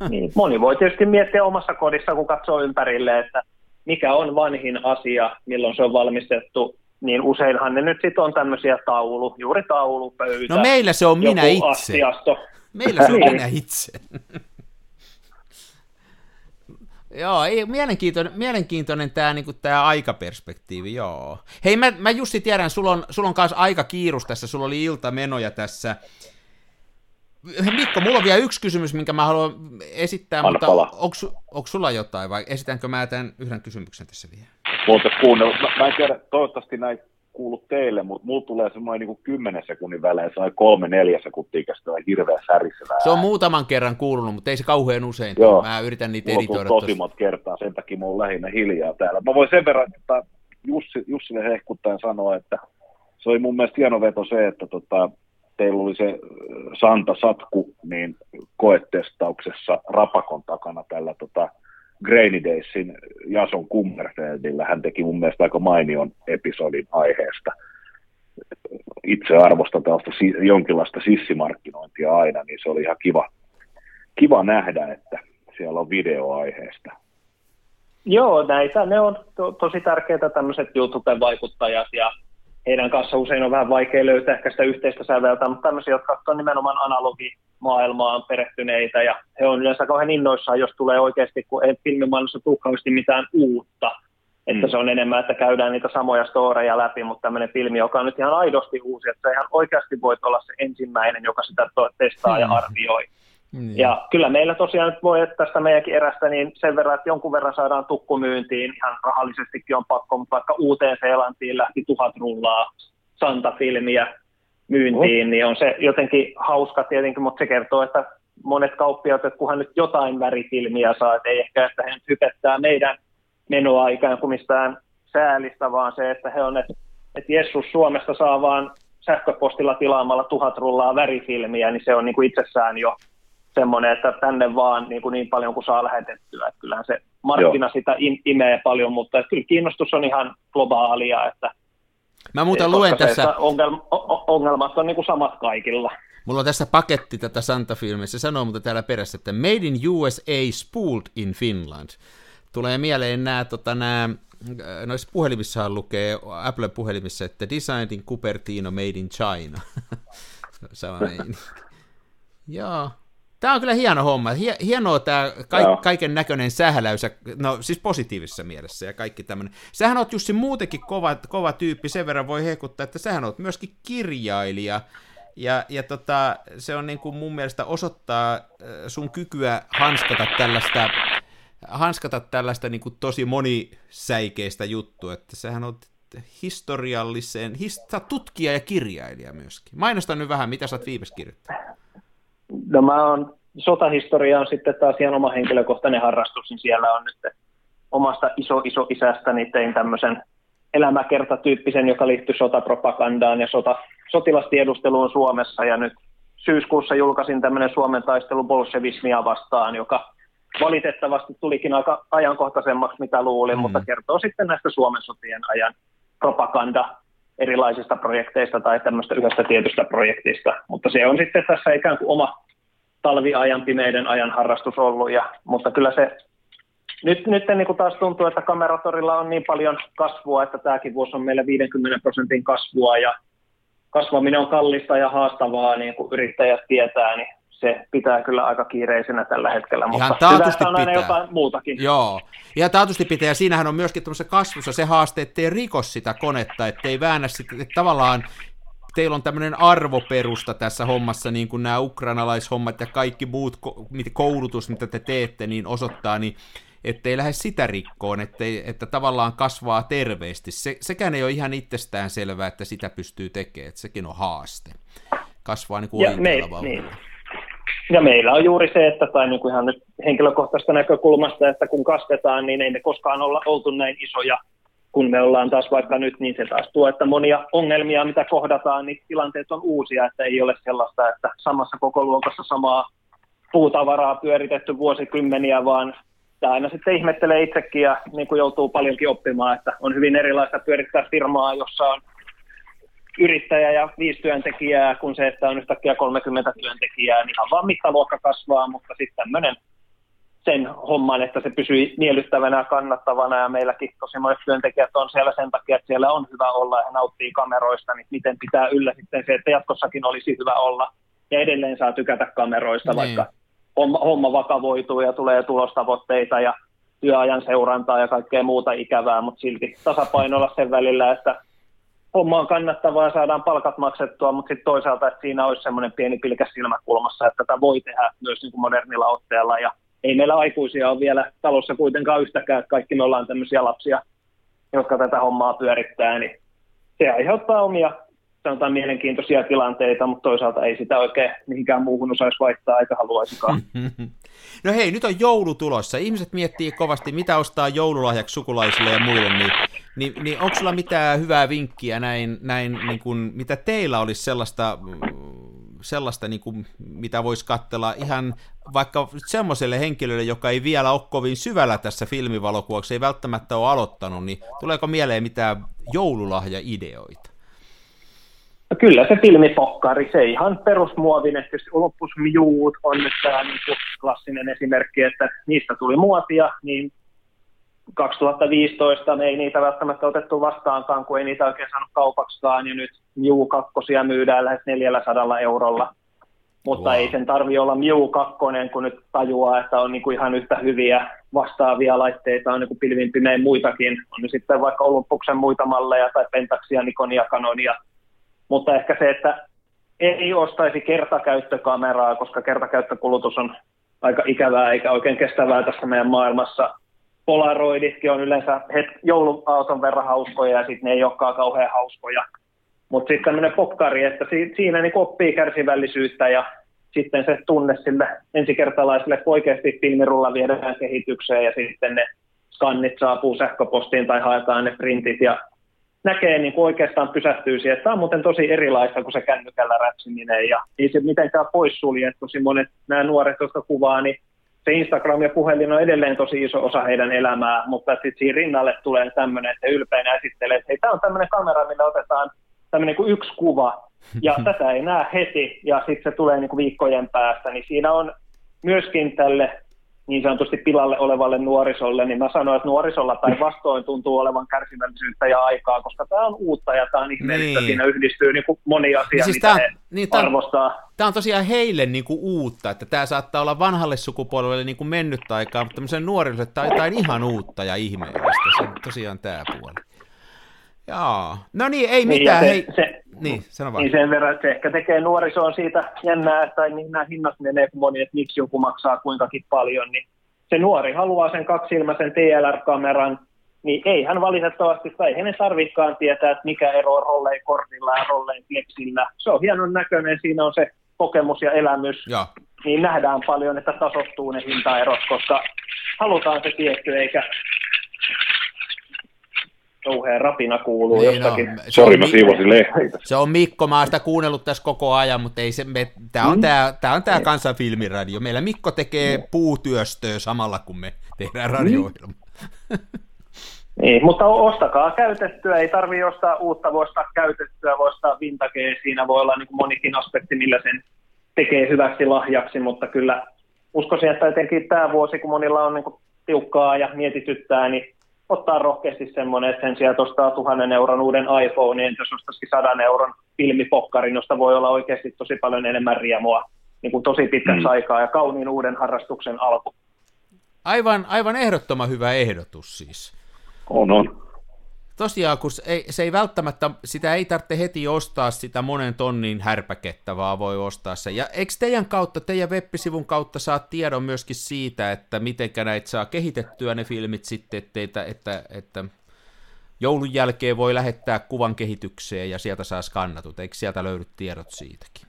Niin, moni voi tietysti miettiä omassa kodissa, kun katsoo ympärille, että mikä on vanhin asia, milloin se on valmistettu, niin useinhan ne nyt sitten on tämmöisiä taulu, juuri taulu, pöytä. No meillä se on minä itse. Astiasto. Meillä se on minä itse. Joo, ei, mielenkiintoinen, mielenkiintoinen tämä niinku, tää aikaperspektiivi, joo. Hei, mä, mä Jussi tiedän, sulla on, sulla on kanssa aika kiirus tässä, sulla oli iltamenoja tässä. Mikko, mulla on vielä yksi kysymys, minkä mä haluan esittää, Anna mutta onko sulla jotain vai esitänkö mä tämän yhden kysymyksen tässä vielä? Kuunnella, mä, mä en tiedä, toivottavasti näin kuulu teille, mutta mulla tulee semmoinen niin 10 sekunnin välein, se on kolme neljä sekuntia kestää hirveän särisevää. Se on muutaman kerran kuulunut, mutta ei se kauhean usein. Joo. Mä yritän niitä Mulla on editoida. tosi monta kertaa, sen takia mä oon lähinnä hiljaa täällä. Mä voin sen verran, että Jussi, Jussille hehkuttaen sanoa, että se oli mun mielestä hieno veto se, että tota, teillä oli se Santa Satku niin koetestauksessa Rapakon takana tällä tota, Grainy Daysin Jason Kummerfeldillä. Hän teki mun mielestä aika mainion episodin aiheesta. Itse arvostan tällaista jonkinlaista sissimarkkinointia aina, niin se oli ihan kiva, kiva nähdä, että siellä on videoaiheesta. Joo, näitä ne on to, tosi tärkeitä tämmöiset YouTube-vaikuttajat ja heidän kanssa usein on vähän vaikea löytää ehkä sitä yhteistä säveltä, mutta tämmöisiä, jotka on nimenomaan analogimaailmaan perehtyneitä ja he on yleensä kauhean innoissaan, jos tulee oikeasti, kun ei filmimaailmassa tule kauheasti mitään uutta. Että Mm. se on enemmän, että käydään niitä samoja storeja läpi, mutta tämmöinen filmi, joka on nyt ihan aidosti uusi, että sä ihan oikeasti voit olla se ensimmäinen, joka sitä testaa ja Hmm. arvioi. Niin. Ja kyllä meillä tosiaan nyt voi että tästä meidänkin erästä niin sen verran, että jonkun verran saadaan tukkumyyntiin, ihan rahallisestikin on pakko, mutta vaikka uuteen Seelantiin lähti tuhat rullaa Santa-filmiä myyntiin, niin on se jotenkin hauska tietenkin, mutta se kertoo, että monet kauppiaat, että kunhan nyt jotain värifilmiä saa, että ei ehkä, että he hypettää meidän menoa ikään kuin mistään säälistä, vaan se, että he on, että, että Jessus Suomesta saa vaan sähköpostilla tilaamalla tuhat rullaa värifilmiä, niin se on niin kuin itsessään jo semmoinen, että tänne vaan niin, kuin niin paljon kuin saa lähetettyä. Että kyllähän se markkina Joo. sitä im- imee paljon, mutta että kyllä kiinnostus on ihan globaalia, että Mä muuten koska luen tässä, Ongelma, ongelmat on niin kuin samat kaikilla. mulla on tässä paketti tätä Santa-filmiä, se sanoo mutta täällä perässä, että Made in USA spooled in Finland. Tulee mieleen nämä, tota, nämä noissa puhelimissahan lukee, Apple-puhelimissa, että Designed in Cupertino, Made in China. Sama meininki. Joo. Tämä on kyllä hieno homma. Hie- hienoa tämä ka- kaiken näköinen sähläys, ja- no siis positiivisessa mielessä ja kaikki tämmöinen. Sähän oot Jussi muutenkin kova, kova tyyppi, sen verran voi hekuttaa, että sähän oot myöskin kirjailija. Ja, ja tota, se on niin kuin mun mielestä osoittaa äh, sun kykyä hanskata tällaista, hanskata tällaista niin kuin tosi monisäikeistä juttua, että sähän oot historiallisen, his, tutkija ja kirjailija myöskin. Mainostan nyt vähän, mitä sä oot viimeksi kirjoittanut. No mä oon, sotahistoria on sitten taas ihan oma henkilökohtainen harrastus, niin siellä on nyt omasta iso iso isästäni tein tämmöisen elämäkertatyyppisen, joka liittyy sotapropagandaan ja sota, sotilastiedusteluun Suomessa ja nyt syyskuussa julkaisin tämmöinen Suomen taistelu bolshevismia vastaan, joka valitettavasti tulikin aika ajankohtaisemmaksi, mitä luulin, Mm. mutta kertoo sitten näistä Suomen sotien ajan propaganda erilaisista projekteista tai tämmöistä yhdestä tietystä projektista. Mutta se on sitten tässä ikään kuin oma talviajan, pimeiden ajan harrastus ollut. Ja, mutta kyllä se nyt, nyt niin kuin taas tuntuu, että kameratorilla on niin paljon kasvua, että tämäkin vuosi on meillä 50 prosentin kasvua ja kasvaminen on kallista ja haastavaa, niin kuin yrittäjät tietää, niin se pitää kyllä aika kiireisenä tällä hetkellä, Ihan mutta taatusti hyvästä on aina pitää. jotain muutakin. Joo, ja taatusti pitää, ja siinähän on myöskin tämmöisessä kasvussa se haaste, ettei rikos sitä konetta, ettei väännä sitä, että tavallaan teillä on tämmöinen arvoperusta tässä hommassa, niin kuin nämä ukrainalaishommat ja kaikki muut koulutus, mitä te teette, niin osoittaa, niin ettei lähde sitä rikkoon, ettei, että tavallaan kasvaa terveesti. Se, sekään ei ole ihan itsestään selvää, että sitä pystyy tekemään, että sekin on haaste. Kasvaa niin kuin Ja me- vauhdilla. niin. Ja meillä on juuri se, että tai niin kuin ihan nyt henkilökohtaisesta näkökulmasta, että kun kasvetaan, niin ei me koskaan olla oltu näin isoja. Kun me ollaan taas vaikka nyt, niin se taas tuo, että monia ongelmia, mitä kohdataan, niin tilanteet on uusia, että ei ole sellaista, että samassa koko luokassa samaa puutavaraa pyöritetty vuosikymmeniä, vaan tämä aina sitten ihmettelee itsekin ja niin kuin joutuu paljonkin oppimaan, että on hyvin erilaista pyörittää firmaa, jossa on yrittäjä ja viisi työntekijää, kun se, että on yhtäkkiä 30 työntekijää, niin ihan vaan mittaluokka kasvaa, mutta sitten tämmöinen sen homman, että se pysyy miellyttävänä ja kannattavana ja meilläkin tosi monet työntekijät on siellä sen takia, että siellä on hyvä olla ja he nauttii kameroista, niin miten pitää yllä sitten se, että jatkossakin olisi hyvä olla ja edelleen saa tykätä kameroista, Niin. vaikka homma, homma vakavoituu ja tulee tulostavoitteita ja työajan seurantaa ja kaikkea muuta ikävää, mutta silti tasapainolla sen välillä, että homma on kannattavaa ja saadaan palkat maksettua, mutta sitten toisaalta, että siinä olisi semmoinen pieni pilkäs silmäkulmassa, että tätä voi tehdä myös niin kuin modernilla otteella ja ei meillä aikuisia ole vielä talossa kuitenkaan yhtäkään, kaikki me ollaan tämmöisiä lapsia, jotka tätä hommaa pyörittää, niin se aiheuttaa omia sanotaan mielenkiintoisia tilanteita, mutta toisaalta ei sitä oikein mihinkään muuhun osaisi vaihtaa eikä haluaisikaan. No hei, nyt on joulu tulossa. Ihmiset miettii kovasti, mitä ostaa joululahjaksi sukulaisille ja muille, niin, niin, niin onko sulla mitään hyvää vinkkiä näin, näin niin kuin, mitä teillä olisi sellaista, sellaista niin kuin, mitä voisi katsella ihan vaikka semmoiselle henkilölle, joka ei vielä ole kovin syvällä tässä filmivalokuvaksi, ei välttämättä ole aloittanut, niin tuleeko mieleen mitään joululahja-ideoita? No kyllä se filmipokkari, se ihan perusmuovinen, tietysti Olympus Mjuut on nyt tämä niin klassinen esimerkki, että niistä tuli muotia, niin 2015 me ei niitä välttämättä otettu vastaankaan, kun ei niitä oikein saanut kaupaksikaan, ja nyt Miu 2 myydään lähes 400 eurolla. Mutta wow. ei sen tarvi olla Miu 2, kun nyt tajuaa, että on niin kuin ihan yhtä hyviä vastaavia laitteita, on niin kuin pilvin pimein muitakin. On sitten vaikka Olympuksen muita malleja tai Pentaxia, Nikonia, Canonia, mutta ehkä se, että ei ostaisi kertakäyttökameraa, koska kertakäyttökulutus on aika ikävää eikä oikein kestävää tässä meidän maailmassa. Polaroiditkin on yleensä het- jouluauton verran hauskoja ja sitten ne ei olekaan kauhean hauskoja. Mutta sitten tämmöinen pokkari, että si- siinä niin oppii kärsivällisyyttä ja sitten se tunne sille ensikertalaisille, että oikeasti filmirulla viedään kehitykseen ja sitten ne skannit saapuu sähköpostiin tai haetaan ne printit ja näkee niin kuin oikeastaan pysähtyy siihen, että tämä on muuten tosi erilaista kuin se kännykällä räpsiminen ja ei se mitenkään poissulje, että tosi monet nämä nuoret, jotka kuvaa, niin se Instagram ja puhelin on edelleen tosi iso osa heidän elämää, mutta sitten siinä rinnalle tulee tämmöinen, että ylpeänä esittelee, että hei, tämä on tämmöinen kamera, millä otetaan tämmöinen kuin yksi kuva, ja tätä ei näe heti, ja sitten se tulee niin kuin viikkojen päästä, niin siinä on myöskin tälle niin sanotusti pilalle olevalle nuorisolle, niin mä sanoin, että nuorisolla tai vastoin tuntuu olevan kärsivällisyyttä ja aikaa, koska tämä on uutta ja tämä on ihmeellistä, niin. siinä yhdistyy niin kuin moni asia, niin siis mitä tämä, he niin, tämä, arvostaa. Tämä on tosiaan heille niin kuin uutta, että tämä saattaa olla vanhalle sukupolvelle niin kuin mennyt aikaa, mutta tämmöisen nuorille tämä on jotain ihan uutta ja ihmeellistä, se on tosiaan tämä puoli. Jaa. No niin, ei niin, mitään. Se, hei. Se, niin, sano vaan. Niin sen verran, että se ehkä tekee nuorisoon siitä jännää, että niin nämä hinnat menee moni, että miksi joku maksaa kuinkakin paljon, niin se nuori haluaa sen kaksilmäisen TLR-kameran, niin ei hän valitettavasti, tai ei ne tarvikaan tietää, että mikä ero on rollein kortilla ja rollein flexillä. Se on hienon näköinen, siinä on se kokemus ja elämys. Ja. Niin nähdään paljon, että tasottuu ne hintaerot, koska halutaan se tietty, eikä kauhea rapina kuuluu niin jostakin. No, Sori, mä siivosin lehtiä. Se on Mikko, mä oon sitä kuunnellut tässä koko ajan, mutta ei se, me, tää on mm. tää, tää, on tää mm. kansan filmiradio. Meillä Mikko tekee mm. puutyöstöä samalla, kun me tehdään mm. radio-ohjelma. Niin, mutta ostakaa käytettyä, ei tarvi ostaa uutta, voi ostaa käytettyä, voi ostaa vintagea, siinä voi olla niin kuin monikin aspekti, millä sen tekee hyväksi lahjaksi, mutta kyllä uskoisin, että etenkin tämä vuosi, kun monilla on niin kuin tiukkaa ja mietityttää, niin ottaa rohkeasti semmoinen, että sen sijaan ostaa tuhannen euron uuden iPhone, niin jos ostaisikin sadan euron filmipokkarin, josta voi olla oikeasti tosi paljon enemmän riemua niin kuin tosi pitkäksi mm. aikaa ja kauniin uuden harrastuksen alku. Aivan, aivan ehdottoman hyvä ehdotus siis. On, on tosiaan, kun se ei, se ei välttämättä, sitä ei tarvitse heti ostaa sitä monen tonnin härpäkettä, vaan voi ostaa se. Ja eikö teidän kautta, teidän web-sivun kautta saa tiedon myöskin siitä, että miten näitä saa kehitettyä ne filmit sitten, että, että, että, joulun jälkeen voi lähettää kuvan kehitykseen ja sieltä saa skannatut. Eikö sieltä löydy tiedot siitäkin?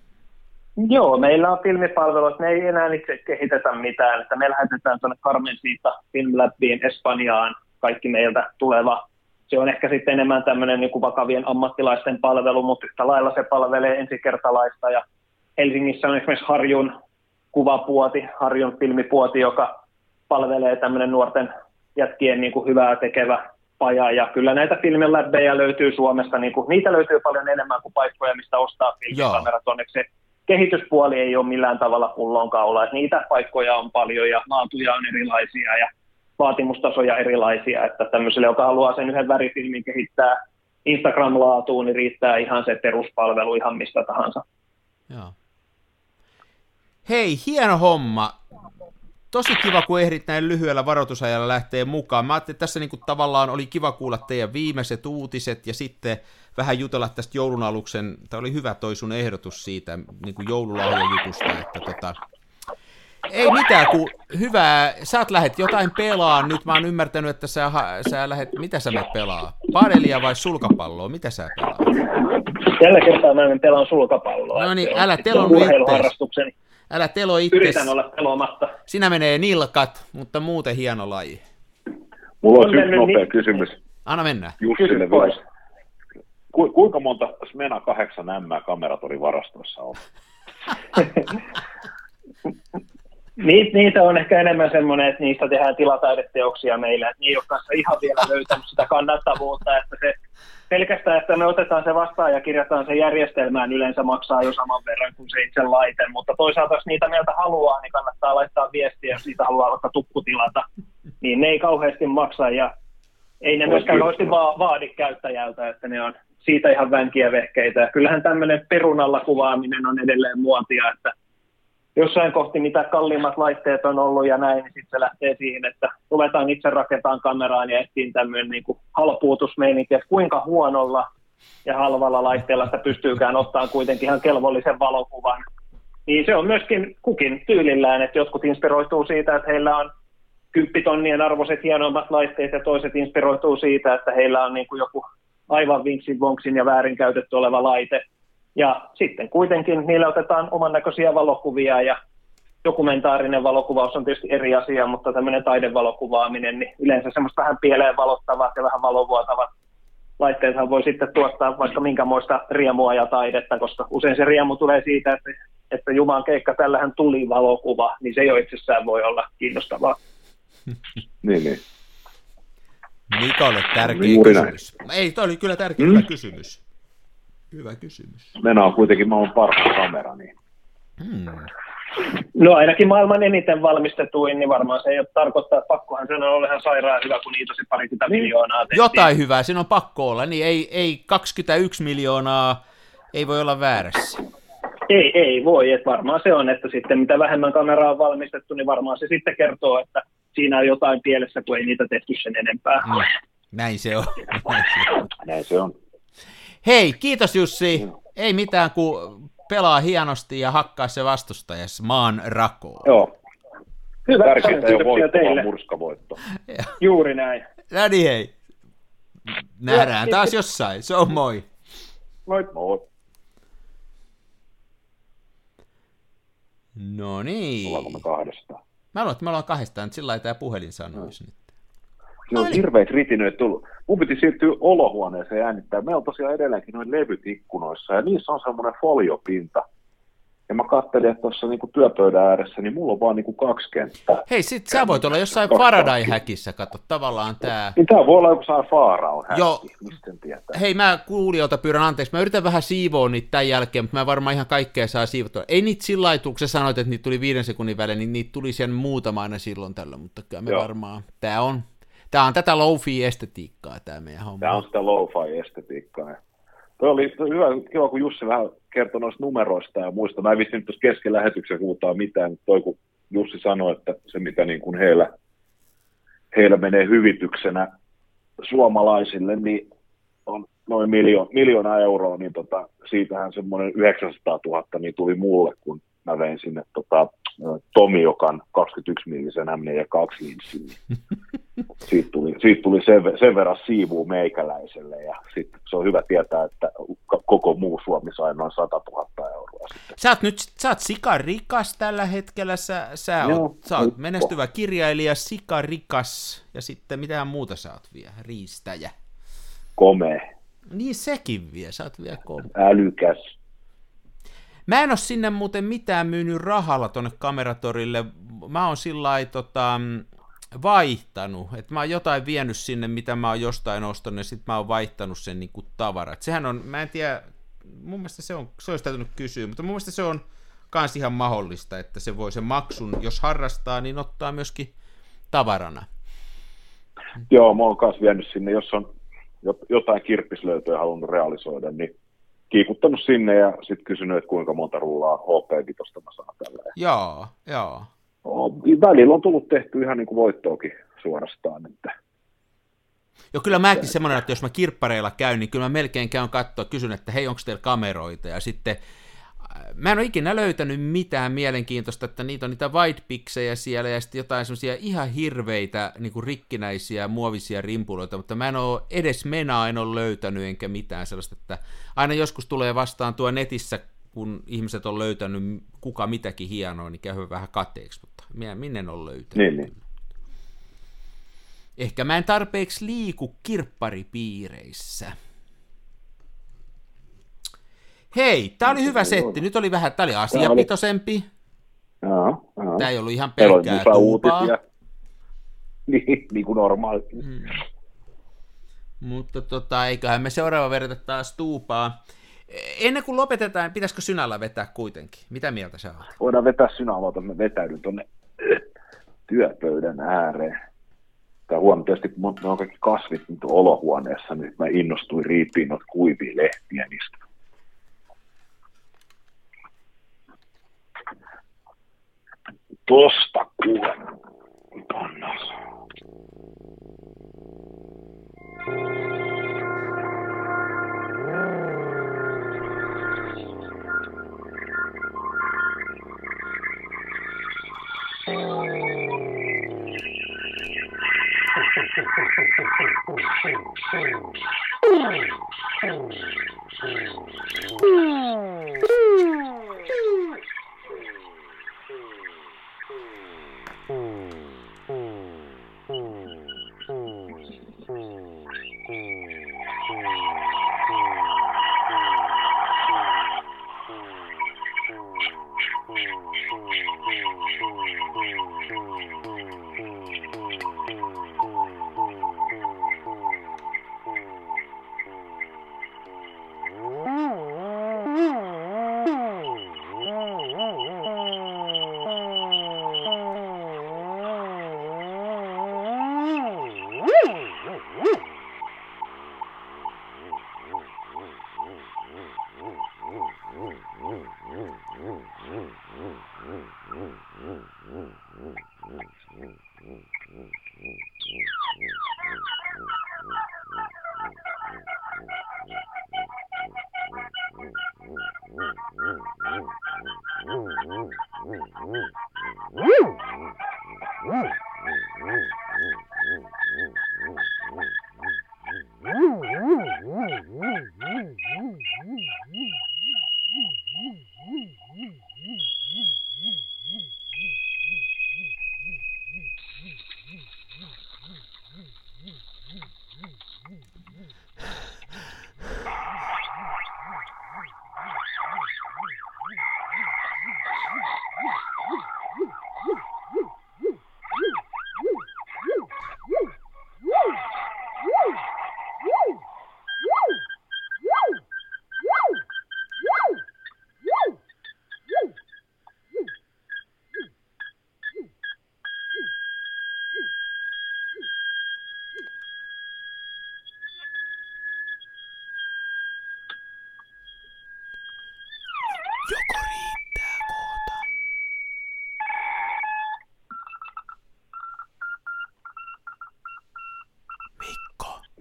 Joo, meillä on filmipalvelut, me ei enää itse kehitetä mitään, että me lähetetään tuonne Carmen siitä Filmlabiin Espanjaan kaikki meiltä tuleva se on ehkä sitten enemmän tämmöinen niin kuin vakavien ammattilaisten palvelu, mutta yhtä lailla se palvelee ensikertalaista. Ja Helsingissä on esimerkiksi Harjun kuvapuoti, Harjun filmipuoti, joka palvelee tämmöinen nuorten jätkien niin kuin hyvää tekevä paja. Ja kyllä näitä filmiläbbejä löytyy Suomesta, niin kuin, niitä löytyy paljon enemmän kuin paikkoja, mistä ostaa filmikamerat. Onneksi se kehityspuoli ei ole millään tavalla pullonkaula. Että niitä paikkoja on paljon ja laatuja on erilaisia ja vaatimustasoja erilaisia, että tämmöiselle, joka haluaa sen yhden värifilmin kehittää Instagram-laatuun, niin riittää ihan se peruspalvelu ihan mistä tahansa. Joo. Hei, hieno homma. tosi kiva, kun ehdit näin lyhyellä varoitusajalla lähtee mukaan. Mä ajattelin, että tässä niin kuin tavallaan oli kiva kuulla teidän viimeiset uutiset ja sitten vähän jutella tästä joulun aluksen, tämä oli hyvä toi sun ehdotus siitä niin joululahjajutusta, että tota, ei mitään, kun hyvää, sä oot lähet jotain pelaa nyt, mä oon ymmärtänyt, että sä, sä lähet, mitä sä menet pelaa? Padelia vai sulkapalloa, mitä sä pelaat? Tällä kertaa mä pelaan sulkapalloa. No niin, älä telo urheiluharrastukseni. Älä telo itse. Yritän olla pelomatta. Sinä menee nilkat, mutta muuten hieno laji. Mulla on yksi nopea niin... kysymys. Anna mennä. Jussille pois. Ku, kuinka monta Smena 8 M kameratori varastossa on? Niitä, niitä on ehkä enemmän semmoinen, että niistä tehdään tilataideteoksia meillä, että ne ei ole kanssa ihan vielä löytänyt sitä kannattavuutta, että se pelkästään, että me otetaan se vastaan ja kirjataan se järjestelmään, yleensä maksaa jo saman verran kuin se itse laite, mutta toisaalta jos niitä meiltä haluaa, niin kannattaa laittaa viestiä, jos niitä haluaa vaikka tukkutilata, niin ne ei kauheasti maksa ja ei ne myöskään kauheasti va- vaadi käyttäjältä, että ne on siitä ihan vänkiä vehkeitä. Ja kyllähän tämmöinen perunalla kuvaaminen on edelleen muotia, että jossain kohti mitä kalliimmat laitteet on ollut ja näin, niin sitten se lähtee siihen, että ruvetaan itse rakentamaan kameraan ja etsiin tämmöinen niin kuin että kuinka huonolla ja halvalla laitteella sitä pystyykään ottaa kuitenkin ihan kelvollisen valokuvan. Niin se on myöskin kukin tyylillään, että jotkut inspiroituu siitä, että heillä on kymppitonnien arvoiset hienommat laitteet ja toiset inspiroituu siitä, että heillä on niin kuin joku aivan vinksin vonksin ja väärinkäytetty oleva laite. Ja sitten kuitenkin niillä otetaan oman näköisiä valokuvia ja dokumentaarinen valokuvaus on tietysti eri asia, mutta tämmöinen taidevalokuvaaminen, niin yleensä semmoista vähän pieleen valottavat ja vähän valovuotavat laitteethan voi sitten tuottaa vaikka minkämoista riemua ja taidetta, koska usein se riemu tulee siitä, että, että Juman keikka, tällähän tuli valokuva, niin se jo itsessään voi olla kiinnostavaa. niin, niin. Mikalle tärkeä Juuri kysymys. Näin. Ei, toi oli kyllä tärkeä hmm? kysymys. Hyvä kysymys. Mena on kuitenkin maailman paras kamera, niin... Hmm. No ainakin maailman eniten valmistetuin, niin varmaan se ei ole tarkoittaa, että pakkohan sen on ihan sairaan hyvä, kun niitä tosi parikymmentä niin. miljoonaa tehtiin. Jotain hyvää, siinä on pakko olla, niin ei, ei 21 miljoonaa, ei voi olla väärässä. Ei, ei voi, että varmaan se on, että sitten mitä vähemmän kameraa on valmistettu, niin varmaan se sitten kertoo, että siinä on jotain pielessä, kun ei niitä tehty sen enempää. Mm. Näin se on. Näin se on. Hei, kiitos Jussi. Ei mitään, kun pelaa hienosti ja hakkaa se vastustajas maan rakoon. Joo. Hyvä. Tärkeintä voitto, teille. murskavoitto. Juuri näin. No niin, hei. Nähdään taas jossain. Se on moi. Moi. Moi. No niin. Ollaanko me kahdestaan? Mä luulen, että me ollaan kahdestaan, että sillä lailla tämä puhelin sanoisi no. nyt. Se on hirveät ritinöitä tullut. Mun piti siirtyä olohuoneeseen äänittää. Meillä on tosiaan edelleenkin noin levyt ikkunoissa ja niissä on semmoinen foliopinta. Ja mä katselin, että tuossa niinku työpöydän ääressä, niin mulla on vaan niinku kaksi kenttää. Hei, sit sä voit olla jossain Faraday-häkissä, kato, tavallaan tää. Niin tää voi olla joku saa Faaraon häkki, Joo. tietää. Hei, mä kuulijoilta pyydän anteeksi, mä yritän vähän siivoa niitä tämän jälkeen, mutta mä varmaan ihan kaikkea saa siivottua. Ei niitä sillä lailla, kun sä sanoit, että niitä tuli viiden sekunnin välein, niin niitä tuli sen muutama aina silloin tällä, mutta kyllä me Joo. varmaan, tää on, tää on tätä low-fi-estetiikkaa tää meidän homma. Tää on sitä low-fi-estetiikkaa. Toi oli hyvä, kiva, kun Jussi vähän kertoi noista numeroista ja muista. Mä en vissiin nyt tuossa kesken lähetyksen huutaa mitään, mutta toi kun Jussi sanoi, että se mitä niin kuin heillä, heillä menee hyvityksenä suomalaisille, niin on noin miljoona, miljoona euroa, niin tota, siitähän semmoinen 900 000 niin tuli mulle, kun mä vein sinne tota, Tomi, joka on 21 millisen M4 ja 2 linssin. siitä tuli, siitä tuli sen, sen verran siivuu meikäläiselle ja sitten se on hyvä tietää, että koko muu Suomi sai noin 100 000 euroa. Sitten. Sä oot nyt sä oot sikarikas tällä hetkellä, sä, sä, Joo, oot, sä oot menestyvä kirjailija, sikarikas ja sitten mitä muuta sä oot vielä, riistäjä. Komea. Niin sekin vie, sä oot vielä komea. Älykäs Mä en ole sinne muuten mitään myynyt rahalla tonne kameratorille. Mä oon sillä tota, vaihtanut, että mä oon jotain vienyt sinne, mitä mä oon jostain ostanut, ja sitten mä oon vaihtanut sen niin kuin tavarat. Sehän on, mä en tiedä, mun mielestä se on, se olisi täytynyt kysyä, mutta mun mielestä se on kans ihan mahdollista, että se voi sen maksun, jos harrastaa, niin ottaa myöskin tavarana. Joo, mä oon kans vienyt sinne, jos on jotain kirppislöytöä halunnut realisoida, niin kiikuttanut sinne ja sitten kysynyt, että kuinka monta rullaa HP-vitosta mä saan tällä. Joo, joo. välillä on tullut tehty ihan niin kuin voittoakin suorastaan. Että. Joo, kyllä mäkin semmoinen, että jos mä kirppareilla käyn, niin kyllä mä melkein käyn katsoa, kysyn, että hei, onko teillä kameroita, ja sitten mä en ole ikinä löytänyt mitään mielenkiintoista, että niitä on niitä whitepiksejä siellä ja sitten jotain semmoisia ihan hirveitä niin kuin rikkinäisiä muovisia rimpuloita, mutta mä en ole edes menaa en ole löytänyt enkä mitään sellaista, että aina joskus tulee vastaan tuo netissä, kun ihmiset on löytänyt kuka mitäkin hienoa, niin käy vähän kateeksi, mutta minä, minne en ole löytänyt. Niin, niin. Ehkä mä en tarpeeksi liiku kirpparipiireissä. Hei, tää oli hyvä setti. Nyt oli vähän, tää oli asiapitoisempi. Tää ei ollut ihan pelkkää tuupaa. Niin, niin kuin normaali. Mm. Mutta tota, eiköhän me seuraava vedetä taas tuupaa. Ennen kuin lopetetaan, pitäisikö synällä vetää kuitenkin? Mitä mieltä sä oot? Voidaan vetää synävalta, mä vetäydyn tuonne työpöydän ääreen. Tämä huono tietysti, kun on kaikki kasvit nyt olohuoneessa, niin mä innostuin riipiin noita kuivia lehtiä niistä. Tosta kuule. Pannas. Joko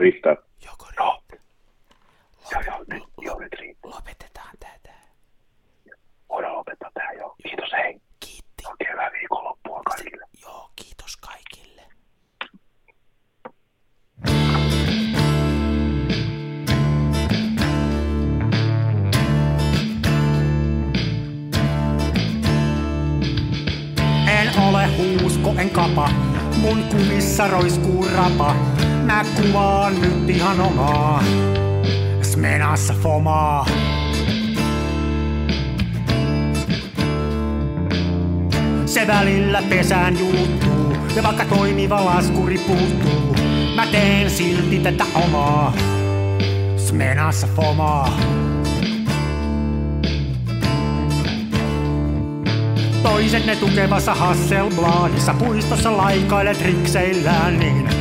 Mikko, Mä kuvaan nyt ihan omaa. Smenassa fomaa. Se välillä pesään juuttuu. Ja vaikka toimiva laskuri puuttuu. Mä teen silti tätä omaa. Smenassa fomaa. Toiset ne tukevassa Hasselbladissa puistossa laikailet rikseillään, niin